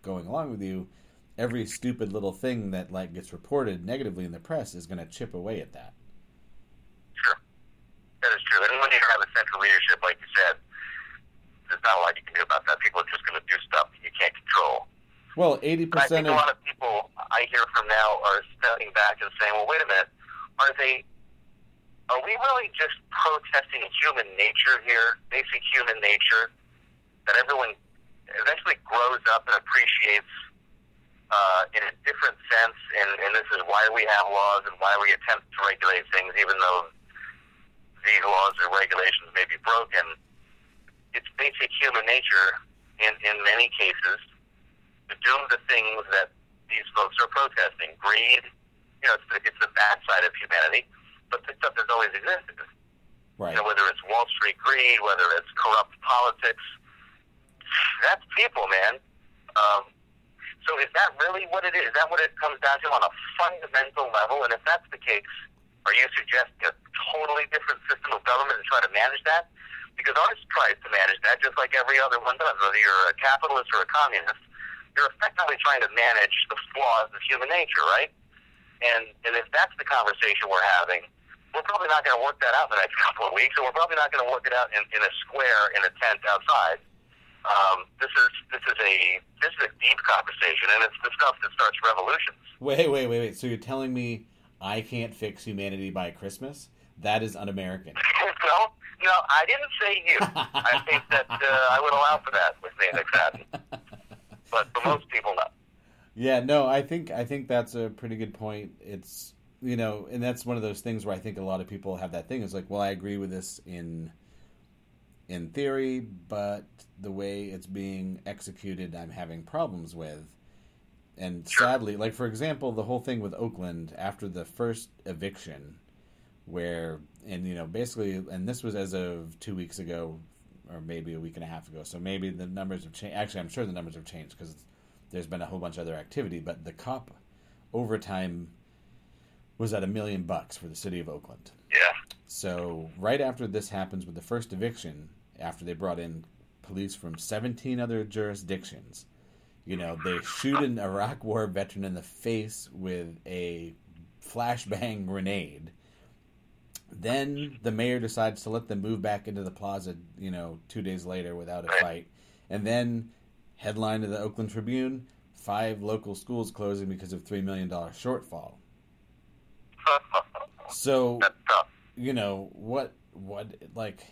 going along with you every stupid little thing that like gets reported negatively in the press is going to chip away at that. That is true. And when you have a central leadership, like you said, there's not a lot you can do about that. People are just going to do stuff that you can't control. well 80% I think a lot of people I hear from now are stepping back and saying, well, wait a minute. Are they, are we really just protesting human nature here, basic human nature, that everyone eventually grows up and appreciates uh, in a different sense, and, and this is why we have laws and why we attempt to regulate things, even though these laws or regulations may be broken. It's basic human nature in, in many cases to do the things that these folks are protesting. Greed, you know, it's the, it's the bad side of humanity, but the stuff has always existed. right You know, whether it's Wall Street greed, whether it's corrupt politics, that's people, man. Um, so is that really what it is? Is that what it comes down to on a fundamental level? And if that's the case, are you suggesting a totally different system of government and try to manage that? Because ours tries to manage that just like every other one does. Whether you're a capitalist or a communist, you're effectively trying to manage the flaws of human nature, right? And and if that's the conversation we're having, we're probably not going to work that out in the next couple of weeks, and we're probably not going to work it out in, in a square in a tent outside. Um, this is this is a this is a deep conversation, and it's the stuff that starts revolutions. wait wait wait wait so you're telling me i can't fix humanity by christmas that is un-american well, no, I didn't say you. I think that uh, I would allow for that with Nate McFadden. But for most people, no. Yeah, no, I think I think that's a pretty good point. It's you know, and that's one of those things where I think a lot of people have that thing. It's like, well, I agree with this in in theory, but the way it's being executed, I'm having problems with. And sadly, like for example, the whole thing with Oakland after the first eviction, where and you know basically, and this was as of two weeks ago, or maybe a week and a half ago. So maybe the numbers have changed. Actually, I'm sure the numbers have changed because there's been a whole bunch of other activity. But the cop overtime was at a million bucks for the city of Oakland. Yeah. So right after this happens with the first eviction, after they brought in police from 17 other jurisdictions, you know, they shoot an Iraq War veteran in the face with a flashbang grenade. Then the mayor decides to let them move back into the plaza, you know, two days later without a fight. And then, headline of the Oakland Tribune five local schools closing because of $3 million shortfall. So, you know, what, what, like,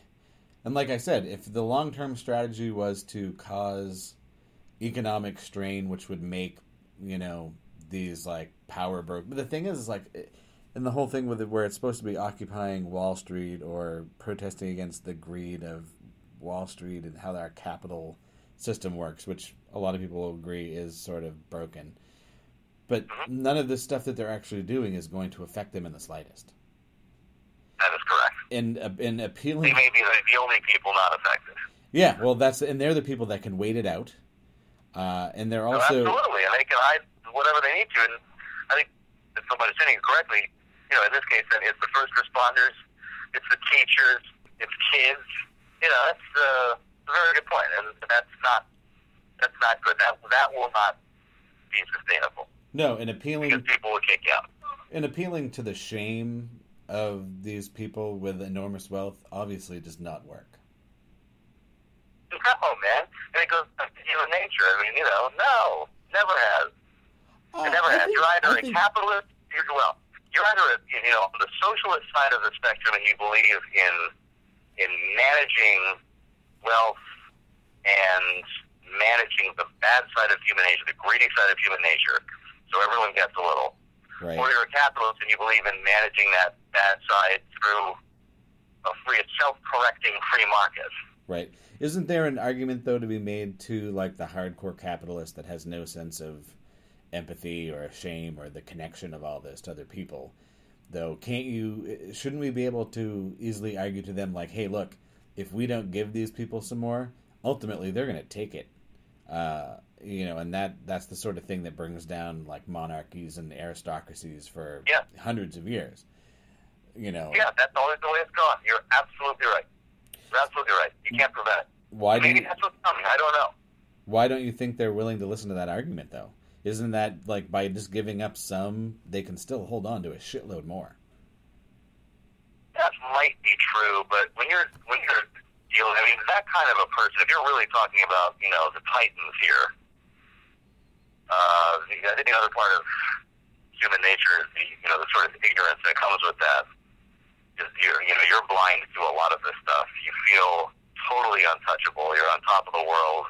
and like I said, if the long term strategy was to cause economic strain, which would make, you know, these like power broke. But the thing is, is like, and the whole thing with it, where it's supposed to be occupying Wall Street or protesting against the greed of Wall Street and how our capital system works, which a lot of people will agree is sort of broken. But none of the stuff that they're actually doing is going to affect them in the slightest. That is correct. And uh, and They appealing, may be the, the only people not affected. yeah. Well, that's and they're the people that can wait it out, uh, and they're No, also absolutely, and they can hide whatever they need to. And I think if somebody's saying it correctly, you know, in this case, then it's the first responders, it's the teachers, it's kids. You know, that's uh, a very good point, and that's not that's not good. That that will not be sustainable no, and appealing because people will kick you out. and appealing to the shame of these people with enormous wealth obviously does not work. No, man, and it goes to human nature. I mean, you know, no, never has. Oh, it never I has. think- You're either I a think- capitalist, you're well. You're either a, you know on the socialist side of the spectrum, and you believe in in managing wealth and managing the bad side of human nature, the greedy side of human nature, so everyone gets a little. right. Or you're a capitalist and you believe in managing that bad side through a free, self-correcting free market. Right. Isn't there an argument though to be made to like the hardcore capitalist that has no sense of empathy or shame or the connection of all this to other people? Though can't you shouldn't we be able to easily argue to them like, "Hey, look, if we don't give these people some more, ultimately they're going to take it." Uh, you know, and that that's the sort of thing that brings down like monarchies and aristocracies for Yeah. hundreds of years. You know, Yeah, that's always the way it's gone. You're absolutely right. You're absolutely right. You can't prevent it. why do you, that's what's coming. I don't know. Why don't you think they're willing to listen to that argument, though? Isn't that like by just giving up some, they can still hold on to a shitload more? That might be true, but when you're when you're dealing, I mean, that kind of a person. If you're really talking about, you know, the titans here, uh, I think another part of human nature is the you know the sort of ignorance that comes with that. You're you know you're blind to a lot of this stuff. You feel totally untouchable. You're on top of the world.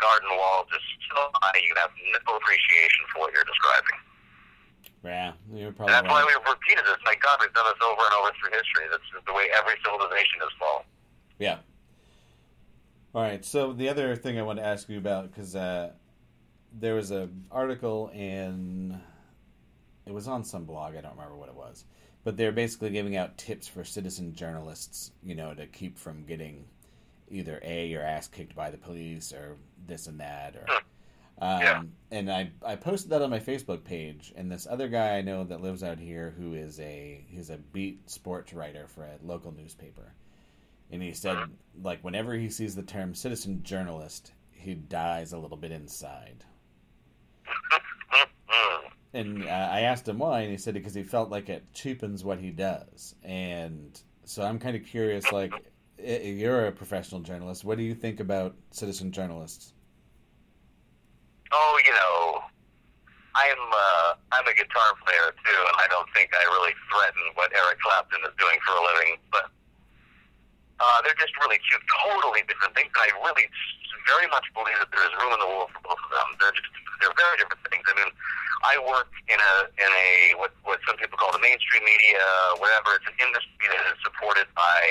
Garden wall just so high. You have no appreciation for what you're describing. Yeah, you're And probably that's why we've repeated this. My God, we've done this over and over through history. That's just the way every civilization has fallen. Yeah. All right. So the other thing I want to ask you about because uh, there was an article in it was on some blog. I don't remember what it was, but they're basically giving out tips for citizen journalists. You know, to keep from getting either a your ass kicked by the police or this and that or. Hmm. Um, Yeah. And I, I posted that on my Facebook page, and this other guy I know that lives out here who is a he's a beat sports writer for a local newspaper, and he said hmm. like whenever he sees the term citizen journalist, he dies a little bit inside. Mm-hmm. And uh, I asked him why, and he said because he felt like it cheapens what he does. And so I'm kind of curious, like you're a professional journalist. What do you think about citizen journalists? Oh, you know, I'm uh, I'm a guitar player too, and I don't think I really threaten what Eric Clapton is doing for a living. But Uh, they're just really two totally different things. I really very much believe that there is room in the world for both of them. They're just they're very different things. I mean, I work in a in a what what some people call the mainstream media, whatever. It's an industry that is supported by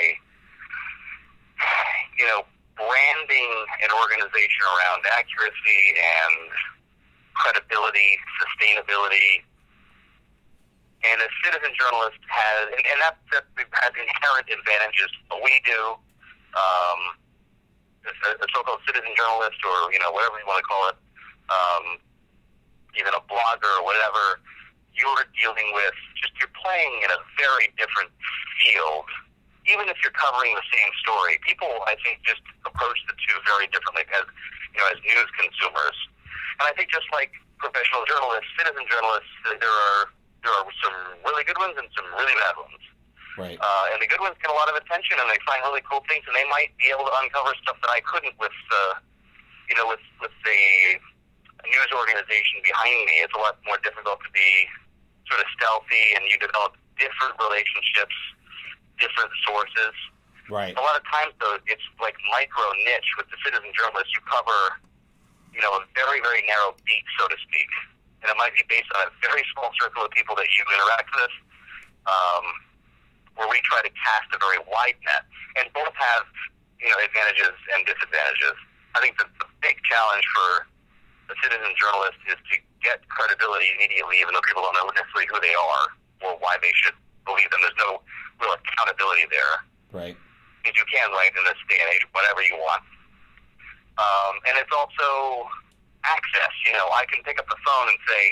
you know branding an organization around accuracy and credibility, sustainability. And a citizen journalist has, and, and that, that has inherent advantages. What we do, um, a, a so-called citizen journalist, or you know whatever you want to call it, um, even a blogger or whatever, you're dealing with just you're playing in a very different field. Even if you're covering the same story, people I think just approach the two very differently as you know as news consumers. And I think just like professional journalists, citizen journalists, there are there are some really good ones and some really bad ones. Right. Uh, and the good ones get a lot of attention, and they find really cool things, and they might be able to uncover stuff that I couldn't with, uh, you know, with with the news organization behind me. It's a lot more difficult to be sort of stealthy, and you develop different relationships, different sources. Right. A lot of times, though, it's like micro niche. With the citizen journalist, you cover, you know, a very very narrow beat, so to speak, and it might be based on a very small circle of people that you interact with. Um, where we try to cast a very wide net, and both have you know advantages and disadvantages. I think the, the big challenge for the citizen journalist is to get credibility immediately, even though people don't know necessarily who they are or why they should believe them. There's no real accountability there. Right. Because you can write in this day and age whatever you want. Um, and it's also access. You know, I can pick up the phone and say,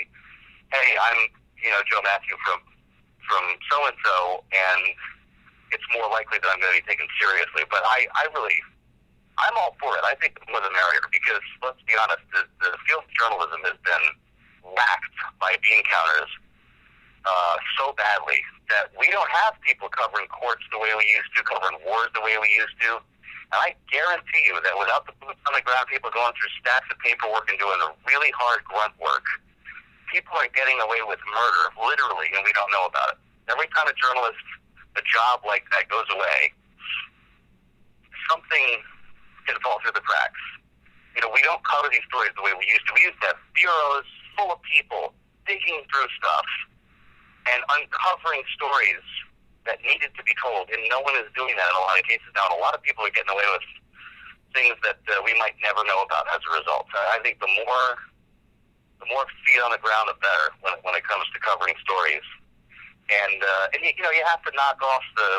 "Hey, I'm you know Joe Mathieu from from so and so," and it's more likely that I'm going to be taken seriously. But I, I really, I'm all for it. I think the more the merrier because let's be honest, the, the field of journalism has been lacked by bean counters uh, so badly that we don't have people covering courts the way we used to, covering wars the way we used to. And I guarantee you that without the boots on the ground, people going through stacks of paperwork and doing the really hard grunt work, people are getting away with murder, literally, and we don't know about it. Every time a journalist, a job like that goes away, something can fall through the cracks. You know, we don't cover these stories the way we used to. We used to have bureaus full of people digging through stuff and uncovering stories that needed to be told, and no one is doing that in a lot of cases now. And a lot of people are getting away with things that uh, we might never know about as a result. I think the more the more feet on the ground, the better when when it comes to covering stories. And uh, and you, you know you have to knock off the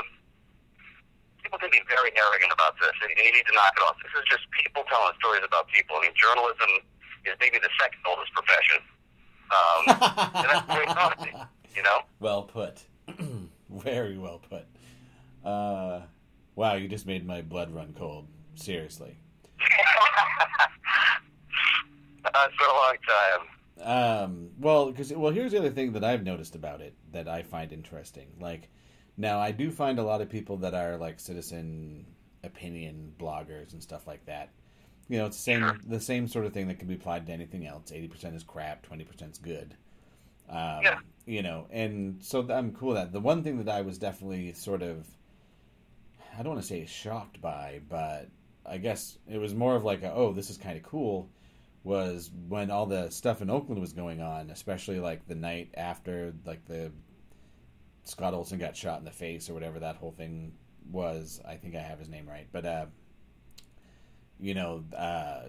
people can be very arrogant about this, and you need to knock it off. This is just people telling stories about people. I mean, journalism is maybe the second oldest profession. Um, and that's very you know. Well put. Very well put. Uh, wow, you just made my blood run cold. Seriously. uh, for a long time. Um, well, because well, here's the other thing that I've noticed about it that I find interesting. Like, now I do find a lot of people that are like citizen opinion bloggers and stuff like that. You know, it's the same Sure. the same sort of thing that can be applied to anything else. Eighty percent is crap, twenty percent is good. Um, Yeah. You know, and so I'm cool that. The one thing that I was definitely sort of, I don't want to say shocked by, but I guess it was more of like, a, oh, this is kind of cool was when all the stuff in Oakland was going on, especially like the night after like the Scott Olsen got shot in the face or whatever that whole thing was. I think I have his name right, but uh, you know, uh,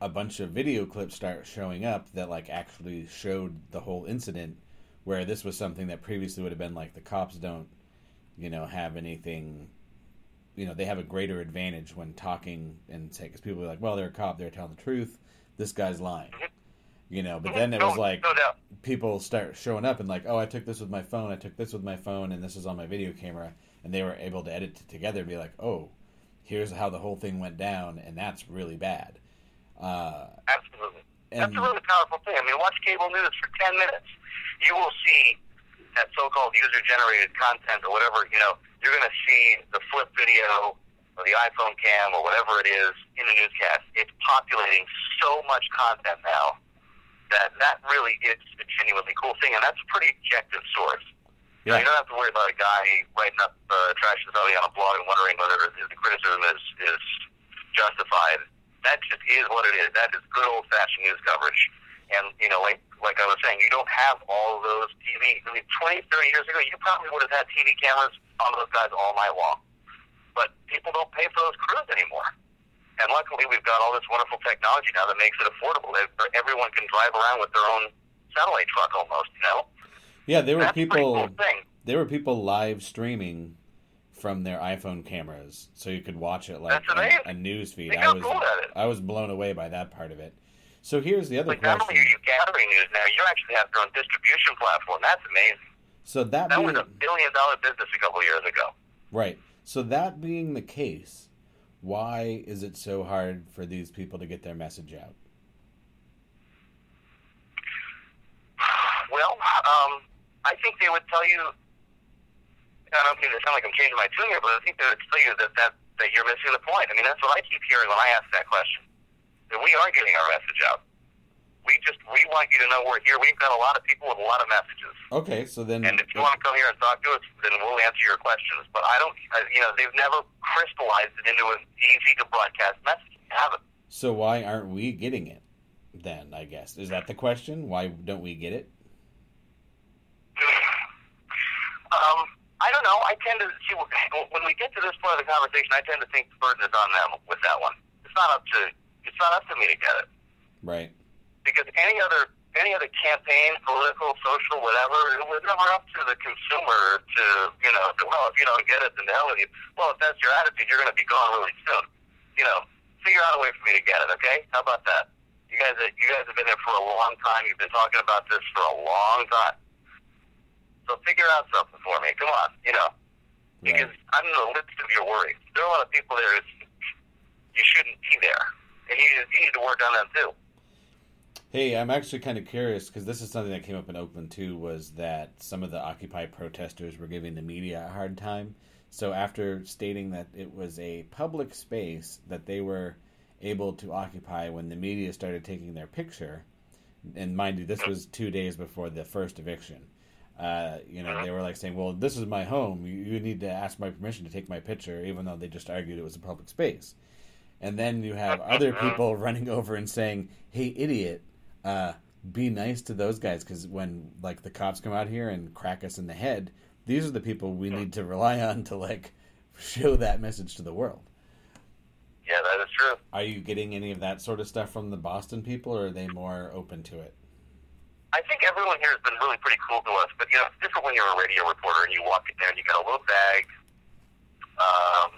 a bunch of video clips start showing up that like actually showed the whole incident, where this was something that previously would have been like the cops don't, you know, have anything. You know, they have a greater advantage when talking and say because people are like, well, they're a cop, they're telling the truth. This guy's lying. Mm-hmm. You know, but mm-hmm. then it was like no people start showing up and like, oh, I took this with my phone, I took this with my phone, and this is on my video camera, and they were able to edit it together and be like, oh, here's how the whole thing went down, and that's really bad. Uh, Absolutely. That's a really powerful thing. I mean, watch cable news for 10 minutes. You will see that so-called user-generated content or whatever, you know, you're going to see the flip video or the iPhone cam or whatever it is in the newscast. It's populating so much content now that that really is a genuinely cool thing, and that's a pretty objective source. Yeah. you don't have to worry about a guy writing up uh, trash somebody on a blog and wondering whether the criticism is is justified. That just is what it is. That is good old fashioned news coverage. And you know, like like I was saying, you don't have all those TV. I mean, 20, 30 years ago, you probably would have had TV cameras on those guys all night long. But people don't pay for those crews anymore. And luckily, we've got all this wonderful technology now that makes it affordable. Everyone can drive around with their own satellite truck almost. You know, Yeah, there were that's people. cool thing. There were people live streaming from their iPhone cameras, so you could watch it like a, a news feed. I was cool. I was blown away by that part of it. So here's the other Like not only question. are you gathering news now, you actually have your own distribution platform. That's amazing. So that That being was a billion dollar business a couple years ago. right. So that being the case, why is it so hard for these people to get their message out? Well, um, I think they would tell you. I don't mean to sound like I'm changing my tune here, but I think would tell you that, that that you're missing the point. I mean, that's what I keep hearing when I ask that question. That we are getting our message out. We just we want you to know we're here. We've got a lot of people with a lot of messages, Okay, so then and if you want to come here and talk to us, then we'll answer your questions. But I don't, you know, they've never crystallized it into an easy to broadcast message. They haven't. so why aren't we getting it? Then I guess is that the question? Why don't we get it? Um, I don't know. I tend to see when we get to this part of the conversation. I tend to think the burden is on them with that one. It's not up to it's not up to me to get it Right. because any other any other campaign, political, social, whatever, it was never up to the consumer to you know. To, well, if you don't get it, then the hell with you. Well, if that's your attitude, you're going to be gone really soon. You know, figure out a way for me to get it. Okay, how about that? You guys, you guys have been there for a long time. You've been talking about this for a long time. So figure out something for me. Come on, you know, because Right. I'm in the list of your worries. There are a lot of people there. You shouldn't be there, and you, you need to work on that too. Hey, I'm actually kind of curious because this is something that came up in Oakland too. Was that some of the Occupy protesters were giving the media a hard time? So after stating that it was a public space that they were able to occupy when the media started taking their picture, and mind you, this was two days before the first eviction. Uh, you know, they were like saying, "Well, this is my home. You, you need to ask my permission to take my picture," even though they just argued it was a public space. And then you have other people running over and saying, "Hey, idiot, uh, be nice to those guys because when like the cops come out here and crack us in the head, these are the people we need to rely on to like show that message to the world." Yeah, that is true. Are you getting any of that sort of stuff from the Boston people, or are they more open to it? I think everyone here has been really pretty cool to us, but you know, it's different when you're a radio reporter and you walk in there and you got a little bag, um,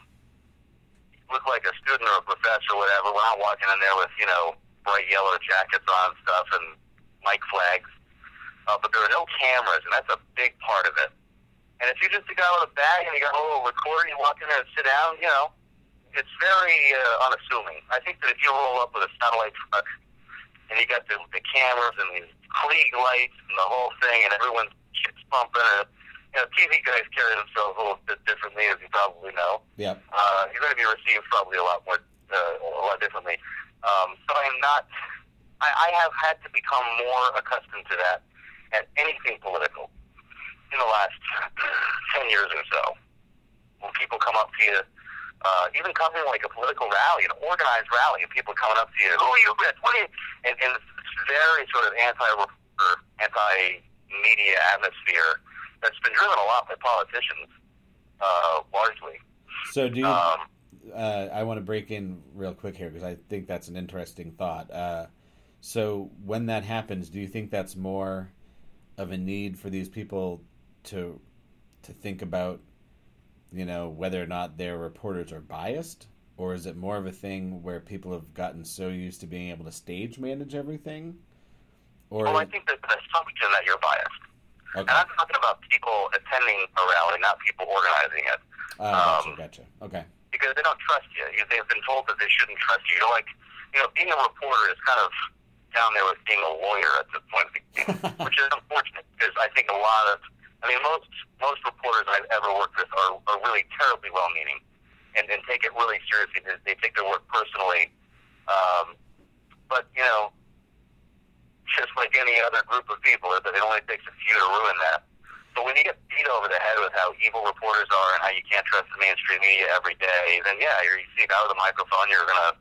look like a student or a professor or whatever. We're not walking in there with, you know, bright yellow jackets on and stuff and mic flags. Uh, but there are no cameras, and that's a big part of it. And if you're just a guy with a bag and you got a little recorder, you walk in there and sit down, you know, it's very uh, unassuming. I think that if you roll up with a satellite truck and you got the, the cameras and the Klieg lights and the whole thing, and everyone's shit's pumping, and you know, TV guys carry themselves a little bit differently, as you probably know. Yep. Uh, you're going to be received probably a lot more, uh, a lot differently. Um, so I'm not. I, I have had to become more accustomed to that at anything political in the last ten years or so. When people come up to you, uh, even covering like a political rally, an organized rally, and people coming up to you, who are you with? What are you? And, and it's very sort of anti-reporter, anti media atmosphere that's been driven a lot by politicians, uh, largely. So do you? Um, uh, I want to break in real quick here because I think that's an interesting thought. Uh, so when that happens, do you think that's more of a need for these people to to think about, you know, whether or not their reporters are biased, or is it more of a thing where people have gotten so used to being able to stage manage everything? Or well, I think there's an assumption that you're biased. And okay, I'm talking about people attending a rally, not people organizing it, gotcha, um, gotcha. Okay, because they don't trust you. You- They've been told that they shouldn't trust you. You're like, you know, being a reporter is kind of down there with being a lawyer at this point, which is unfortunate because I think a lot of, I mean, most most reporters I've ever worked with are, are really terribly well-meaning and, and take it really seriously. They, they take their work personally, um, but you know, just like any other group of people, it it only takes a few to ruin that. But when you get beat over the head with how evil reporters are and how you can't trust the mainstream media every day, then yeah, you're, you see out of the microphone, you're gonna,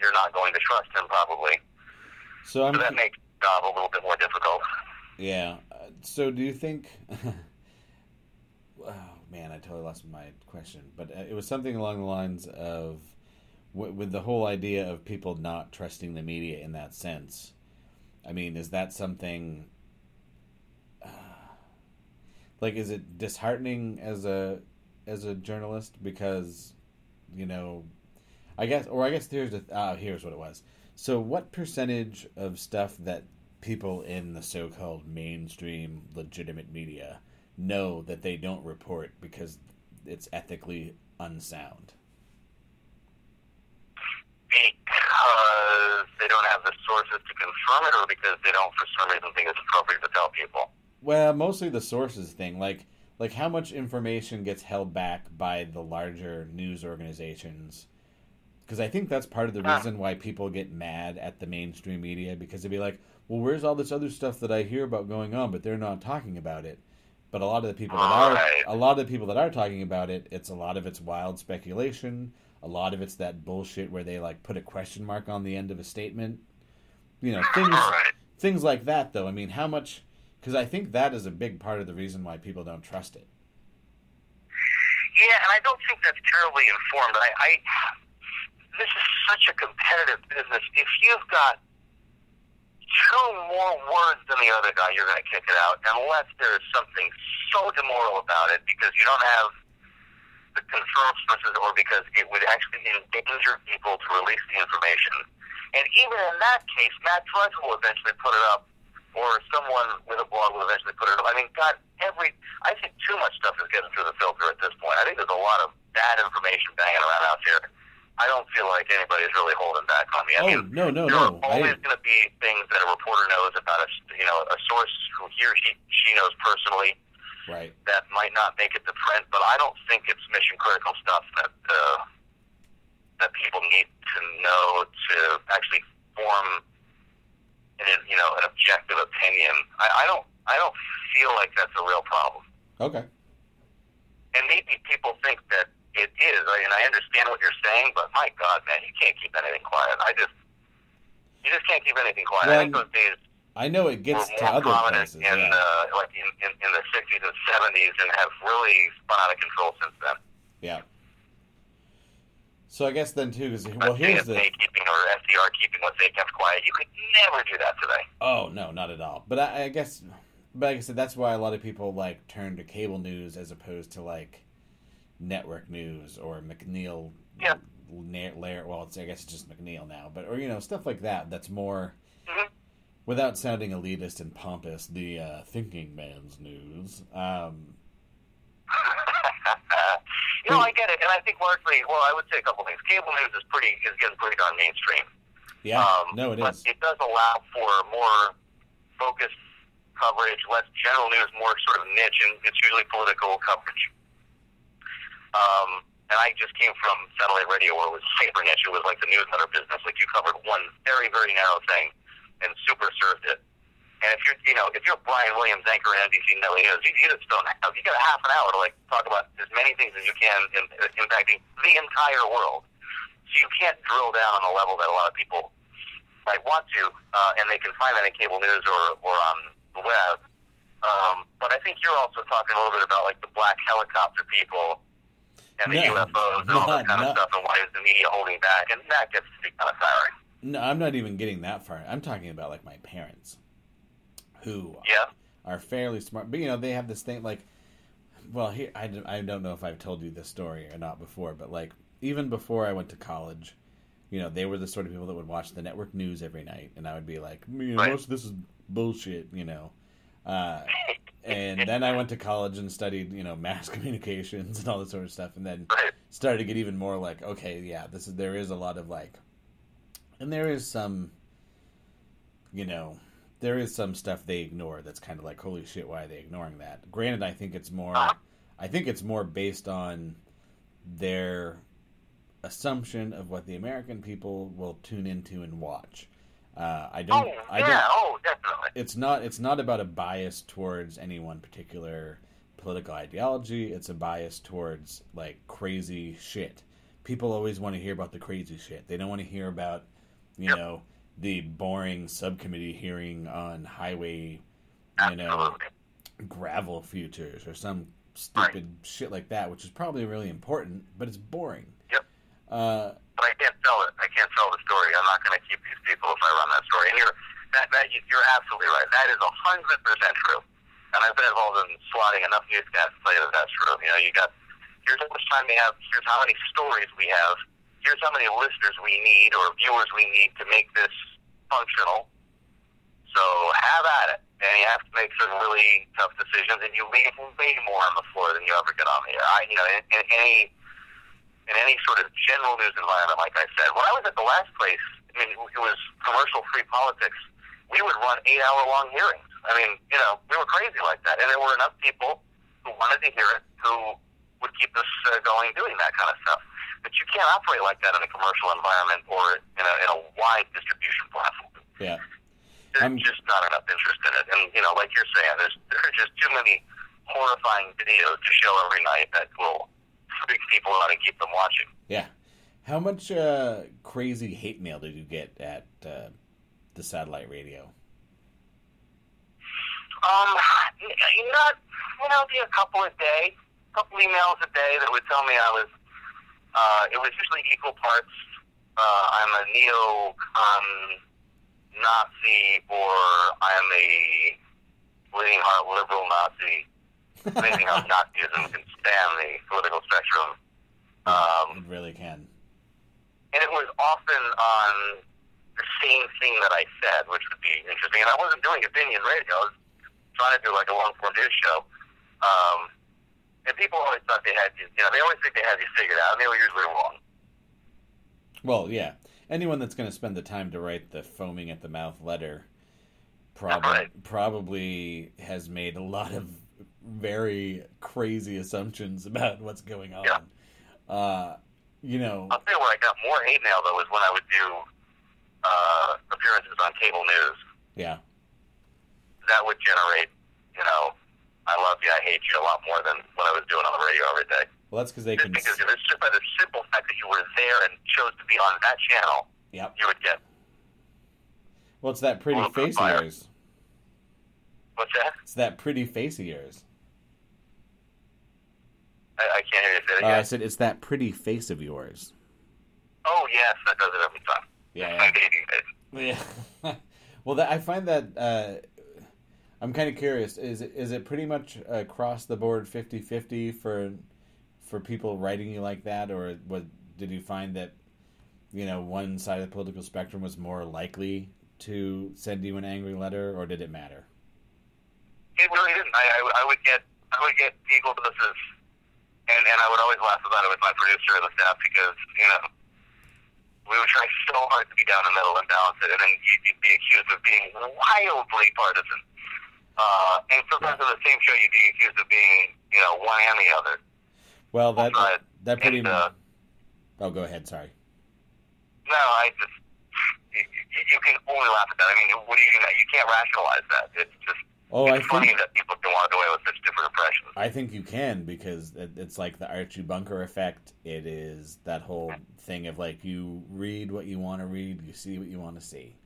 you're not going to trust him probably. So I'm. So that makes the job a little bit more difficult. Yeah. So do you think? oh man, I totally lost my question, but uh, it was something along the lines of with the whole idea of people not trusting the media in that sense. I mean, is that something? Uh, like, is it disheartening as a as a journalist because you know? I guess, or I guess here's the uh, here's what it was. So, what percentage of stuff that people in the so-called mainstream legitimate media know that they don't report because it's ethically unsound. Because they don't have the sources to confirm it, or because they don't, for some reason, think it's appropriate to tell people. Well, mostly the sources thing, like like how much information gets held back by the larger news organizations. Because I think that's part of the reason why people get mad at the mainstream media because they'd be like, "Well, where's all this other stuff that I hear about going on, but they're not talking about it." But a lot of the people that Right. are a lot of the people that are talking about it, it's a lot of it's wild speculation. A lot of it's that bullshit where they like put a question mark on the end of a statement. You know, things Right. things like that though. I mean, how much because I think that is a big part of the reason why people don't trust it. Yeah, and I don't think that's terribly informed. I, I this is such a competitive business. If you've got two more words than the other guy, you're going to kick it out, unless there's something so immoral about it because you don't have the confirmed sources, or because it would actually endanger people to release the information. And even in that case, Matt Drudge will eventually put it up, or someone with a blog will eventually put it up. I mean, God, every I think too much stuff is getting through the filter at this point. I think there's a lot of bad information banging around out here. I don't feel like anybody's really holding back on me. I Oh mean, no no there no! are always going to be things that a reporter knows about a you know a source who he or she she knows personally right. that might not make it to print, but I don't think it's mission critical stuff that uh, that people need to know to actually form an you know an objective opinion. I, I don't I don't feel like that's a real problem, Okay. and maybe people think that it is, I- and I understand what you're saying, but my God, man, you can't keep anything quiet. I just you just can't keep anything quiet. Well, I think those days I know it gets to other prominent places. in Yeah. uh, like in, in, in the 60s and 70s and have really spun out of control since then. yeah. So I guess then too, because well, here's the keeping or FDR keeping what they kept quiet. You could never do that today. oh no, not at all. But I, I guess, but like I said, that's why a lot of people like turn to cable news as opposed to like network news or MacNeil. Yeah. Lehrer, well, it's, I guess it's just MacNeil now, but or you know stuff like that. That's more Mhm. without sounding elitist and pompous. The uh, thinking man's news. Um, you know, I get it, and I think largely, well, I would say a couple things. Cable news is pretty is getting pretty darn mainstream. yeah, um, no, it but is. it does allow for more focused coverage, less general news, more sort of niche, and it's usually political coverage. Um, and I just came from satellite radio where it was hyper niche. It was like the newsletter business. Like you covered one very, very narrow thing and super served it. And if you're, you know, if you're Brian Williams, anchor at NBC News, you, you just don't have, you got a half an hour to like talk about as many things as you can in, impacting the entire world. So you can't drill down on a level that a lot of people might want to, uh, and they can find that in cable news or, or on the web. Um, but I think you're also talking a little bit about like the black helicopter people and the No, UFOs and all that kind not- of stuff, and why is the media holding back? And that gets to be kind of tiring. No, I'm not even getting that far. I'm talking about like my parents, who Yeah. are fairly smart, but you know they have this thing like, well, here I, don't- I don't know if I've told you this story or not before, but like even before I went to college, you know they were the sort of people that would watch the network news every night, and I would be like, you know, Right. most of this is bullshit, you know. Uh, and then I went to college and studied, you know, mass communications and all this sort of stuff, and then started to get even more like, okay, yeah, this is there is a lot of like, and there is some, you know, there is some stuff they ignore that's kind of like, holy shit, why are they ignoring that? Granted, I think it's more, Uh-huh. I think it's more based on their assumption of what the American people will tune into and watch. Uh, I don't. Oh, I yeah. don't. Oh, definitely. It's not. It's not about a bias towards any one particular political ideology. It's a bias towards like crazy shit. People always want to hear about the crazy shit. They don't want to hear about, you Yep. know, the boring subcommittee hearing on highway, you know, gravel futures or some stupid shit like that, which is probably really important, but it's boring. Yep. Uh, But I can't sell it. I can't sell the story. I'm not going to keep these people if I run that story. And you're that, that you- you're absolutely right. That is a hundred percent true. And I've been involved in swatting enough newscasts to tell you that that's true. You know, you got here's how much time we have. Here's how many stories we have. Here's how many listeners we need or viewers we need to make this functional. So have at it. And you have to make some really tough decisions, and you leave way more on the floor than you ever get on the air. I, you know, in, in any in any sort of general news environment, like I said. When I was at the last place, I mean, it was commercial free politics. We would run eight hour long hearings. I mean, you know, we were crazy like that. And there were enough people who wanted to hear it who would keep us uh, going doing that kind of stuff. But you can't operate like that in a commercial environment or in a, in a wide distribution platform. yeah. There's I'm- just not enough interest in it. And, you know, like you're saying, there's, there are just too many horrifying videos to show every night that will freak people out and keep them watching. Yeah. How much uh, crazy hate mail did you get at uh, the satellite radio? Um, not, you know, be a couple a day, a couple emails a day that would tell me I was, uh, it was usually equal parts, uh, I'm a neo-con Nazi or I'm a bleeding heart liberal Nazi. Amazing how Nazism can span the political spectrum. Um, it really can. and it was often on the same thing that I said, which would be interesting. And I wasn't doing opinion radio; I was trying to do like a long form news show. Um, and people always thought they had you, you know, they always think they had you figured out, and they were usually wrong. Well, yeah. Anyone that's going to spend the time to write the foaming at the mouth letter probably Right. probably has made a lot of very crazy assumptions about what's going on. Yeah. Uh, you know, I'll tell you where I got more hate mail though was when I would do uh, appearances on cable news. yeah. That would generate, you know, I love you, I hate you a lot more than what I was doing on the radio every day. Well, that's because they Just can. because it's just by the simple fact that you were there and chose to be on that channel, Yep. you would get Well, it's that pretty face of yours. what's that? It's that pretty face of yours. I, I can't hear you say Uh, again. I said it's that pretty face of yours. oh yes, that does it every time. Yeah, yeah. Yeah. well, that, I find that uh, I'm kind of curious. Is it, is it pretty much across the board 50-50 for for people writing you like that, or what did you find that you know one side of the political spectrum was more likely to send you an angry letter, or did it matter? It really didn't. I, I, I would get I would get people to this is, and and I would always laugh about it with my producer and the staff because you know we would try so hard to be down the middle and balance it, and then you'd, you'd be accused of being wildly partisan. Uh, and sometimes on the same show, you'd be accused of being you know one and the other. Well, that Right. that pretty. Uh, oh, go ahead. Sorry. No, I just you, you can only laugh at that. I mean, what do you you can't rationalize that. It's just Oh, I it's funny think that people can walk away with such different impressions. I think you can because it, it's like the Archie Bunker effect. It is that whole thing of like you read what you want to read, you see what you want to see.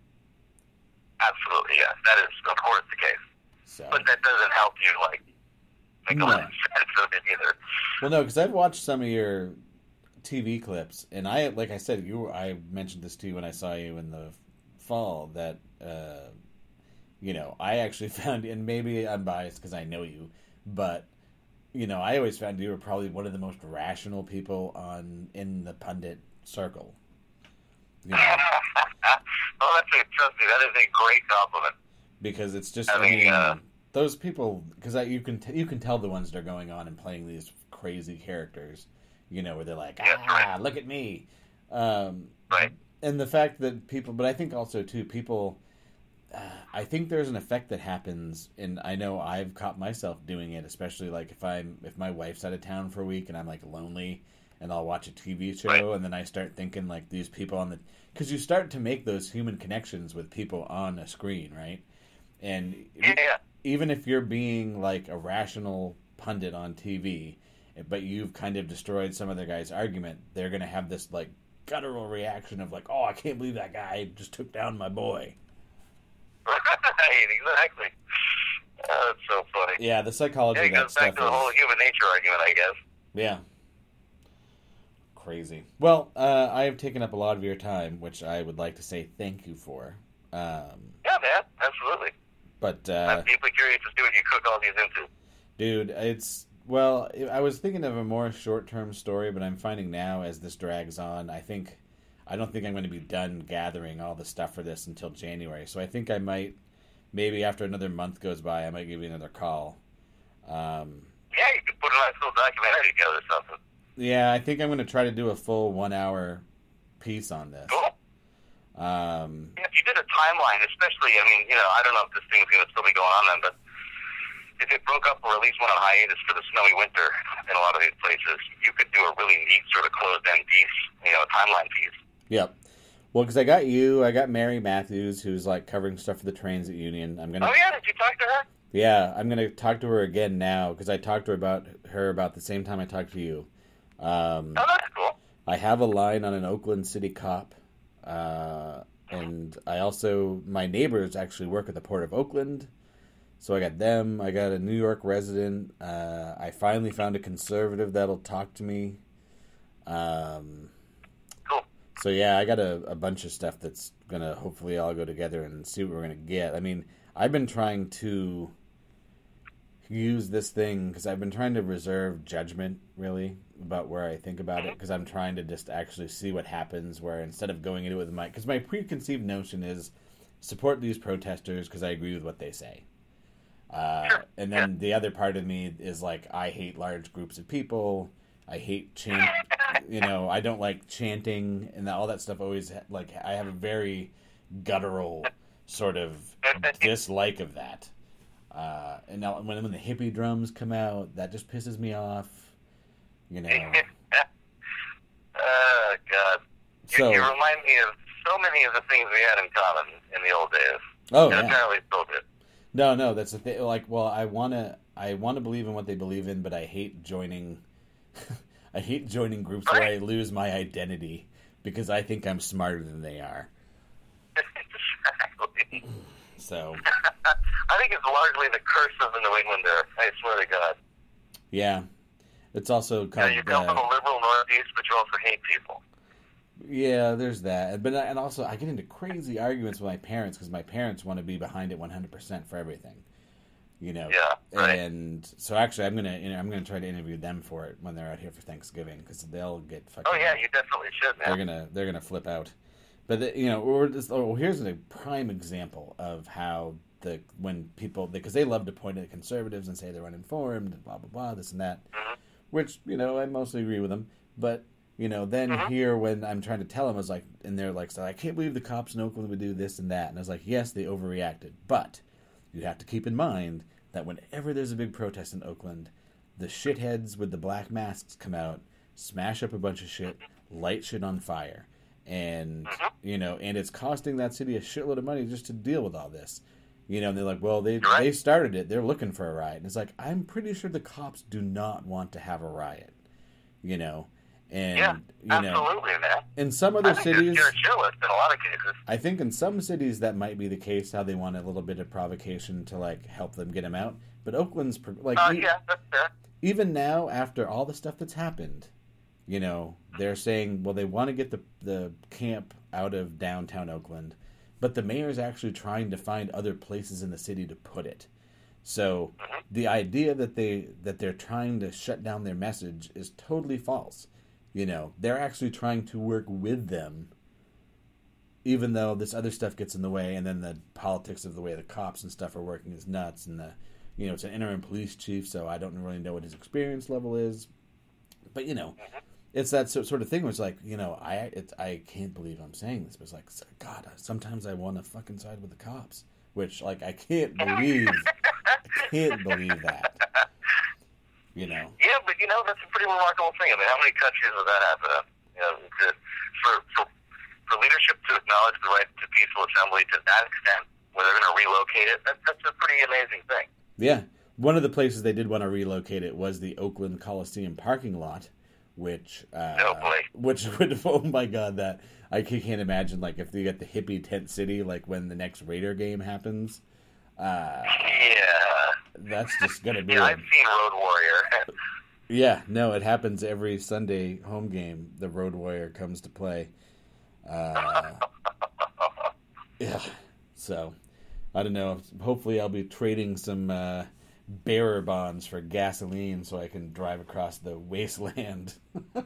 Absolutely, yes, that is of course the case. So But that doesn't help you like make No. a lot of sense of it either. well, no, because I've watched some of your TV clips, and I like I said you. I mentioned this to you when I saw you in the fall that uh, you know I actually found, and maybe I'm biased because I know you, but you know I always found you were probably one of the most rational people on in the pundit circle. You know, oh, that's a, trust me, that is a great compliment. because it's just I I mean, mean, uh, those people because you can t- you can tell the ones that are going on and playing these crazy characters, you know, where they're like, ah, right. look at me, um, Right. and the fact that people, but I think also too people. Uh, I think there's an effect that happens, and I know I've caught myself doing it, especially like if I'm if my wife's out of town for a week and I'm like lonely, and I'll watch a TV show, Right. and then I start thinking like these people on the because you start to make those human connections with people on a screen, right? And yeah. even if you're being like a rational pundit on TV, but you've kind of destroyed some other guy's argument, they're gonna have this like guttural reaction of like, "Oh, I can't believe that guy just took down my boy." Right, exactly. Oh, that's so funny. Yeah, the psychology Yeah, it goes back to the is- whole human nature argument, I guess. Yeah. Crazy. Well, uh, I have taken up a lot of your time, which I would like to say thank you for. Um, Yeah, man, absolutely. but uh, I'm deeply curious to see what you cook all these into. dude, it's well. I was thinking of a more short-term story, but I'm finding now as this drags on, I think I don't think I'm going to be done gathering all the stuff for this until January. So I think I might, maybe after another month goes by, I might give you another call. Um, Yeah, you could put a nice little documentary together or something. yeah, I think I'm going to try to do a full one-hour piece on this. Cool. Um, Yeah, if you did a timeline, especially, I mean, you know, I don't know if this thing's going to still be going on then, but if it broke up or at least went on hiatus for the snowy winter in a lot of these places, you could do a really neat sort of closed-end piece, you know, a timeline piece. Yep. Well, because I got you, I got Mary Matthews, who's like covering stuff for the trains at Union. I'm gonna, Oh, yeah, did you talk to her? yeah, I'm gonna talk to her again now because I talked to her about her about the same time I talked to you. Um, Oh, that's cool. I have a line on an Oakland City cop, uh, and I also my neighbors actually work at the Port of Oakland, so I got them. I got a New York resident. Uh, I finally found a conservative that'll talk to me. Um. So yeah, I got a, a bunch of stuff that's gonna hopefully all go together and see what we're gonna get. I mean, I've been trying to use this thing because I've been trying to reserve judgment really about where I think about it because I'm trying to just actually see what happens. Where instead of going into it with my because my preconceived notion is support these protesters because I agree with what they say. Uh, and then the other part of me is like I hate large groups of people. I hate chant. you know, I don't like chanting and all that stuff. Always like I have a very guttural sort of dislike of that. Uh, and now when when the hippie drums come out, that just pisses me off. You know. oh, God. You, So you remind me of so many of the things we had in common in the old days. oh and yeah. apparently still. No, no, that's the thing. Like, well, I wanna, I wanna believe in what they believe in, but I hate joining. I hate joining groups where I lose my identity because I think I'm smarter than they are. exactly. So I think it's largely the curse of the New Englander. I swear to God. yeah, it's also kind called. you come from a Uh, liberal Northeast, but you also hate people. yeah, there's that, but and also I get into crazy arguments with my parents because my parents want to be behind it 100 percent for everything. You know. Yeah, right. And so actually, I'm gonna you know, I'm gonna try to interview them for it when they're out here for Thanksgiving because they'll get fucking. Oh yeah, you definitely should, they're gonna they're gonna flip out. But the, you know, we're just, oh, here's a prime example of how the when people because they love to point at conservatives and say they're uninformed and blah blah blah this and that, Mhm. which you know I mostly agree with them. But you know, then Mhm. here when I'm trying to tell them, I was like, and they're like, so I can't believe the cops in Oakland would do this and that, and I was like, yes, they overreacted, but you have to keep in mind that whenever there's a big protest in Oakland, the shitheads with the black masks come out, smash up a bunch of shit, light shit on fire. And Mhm. you know, and it's costing that city a shitload of money just to deal with all this. You know, and they're like, well, they right. they started it. They're looking for a riot. And it's like, I'm pretty sure the cops do not want to have a riot. You know, and Yeah, you know, absolutely, man. in some other cities, in a lot of cases. I think in some cities that might be the case. How they want a little bit of provocation to like help them get them out. But Oakland's like e- yeah, that's fair. even now after all the stuff that's happened, you know, they're saying, well, they want to get the the camp out of downtown Oakland, but the mayor is actually trying to find other places in the city to put it. So Mhm. the idea that they that they're trying to shut down their message is totally false. You know, they're actually trying to work with them even though this other stuff gets in the way and then the politics of the way the cops and stuff are working is nuts and the you know, it's an interim police chief, so I don't really know what his experience level is. But you know, it's that sort of thing where it's like, you know, I it's, I can't believe I'm saying this, but it's like, God, sometimes I want to fucking side with the cops, which like I can't believe, I can't believe that. You know. Yeah, but you know that's a pretty remarkable thing. I mean, how many countries does that happen? You know, to, for, for for leadership to acknowledge the right to peaceful assembly to that extent, where they're going to relocate it, that, that's a pretty amazing thing. Yeah. One of the places they did want to relocate it was the Oakland Coliseum parking lot, which uh, which would oh my god that I can't imagine like if they get the hippie tent city like when the next Raider game happens. Uh, Yeah, that's just gonna be yeah. a- I've seen Road Warrior. yeah no it happens every Sunday home game the Road Warrior comes to play. Uh, yeah, so I don't know. Hopefully, I'll be trading some uh, bearer bonds for gasoline so I can drive across the wasteland. exactly,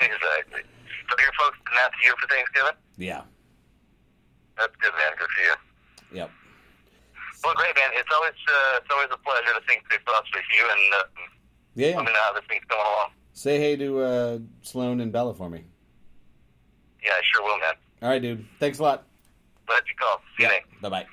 exactly. So your folks to you for Thanksgiving? yeah. That's good, man. Good for you. Yep. Well, great, man. It's always uh, it's always a pleasure to think big thoughts with you, and uh, Yeah. yeah. let me know how this thing's going along. Say hey to uh, Sloan and Bella for me. Yeah, I sure will, man. All right, dude. Thanks a lot. Glad you called. See you, Nate. Bye bye.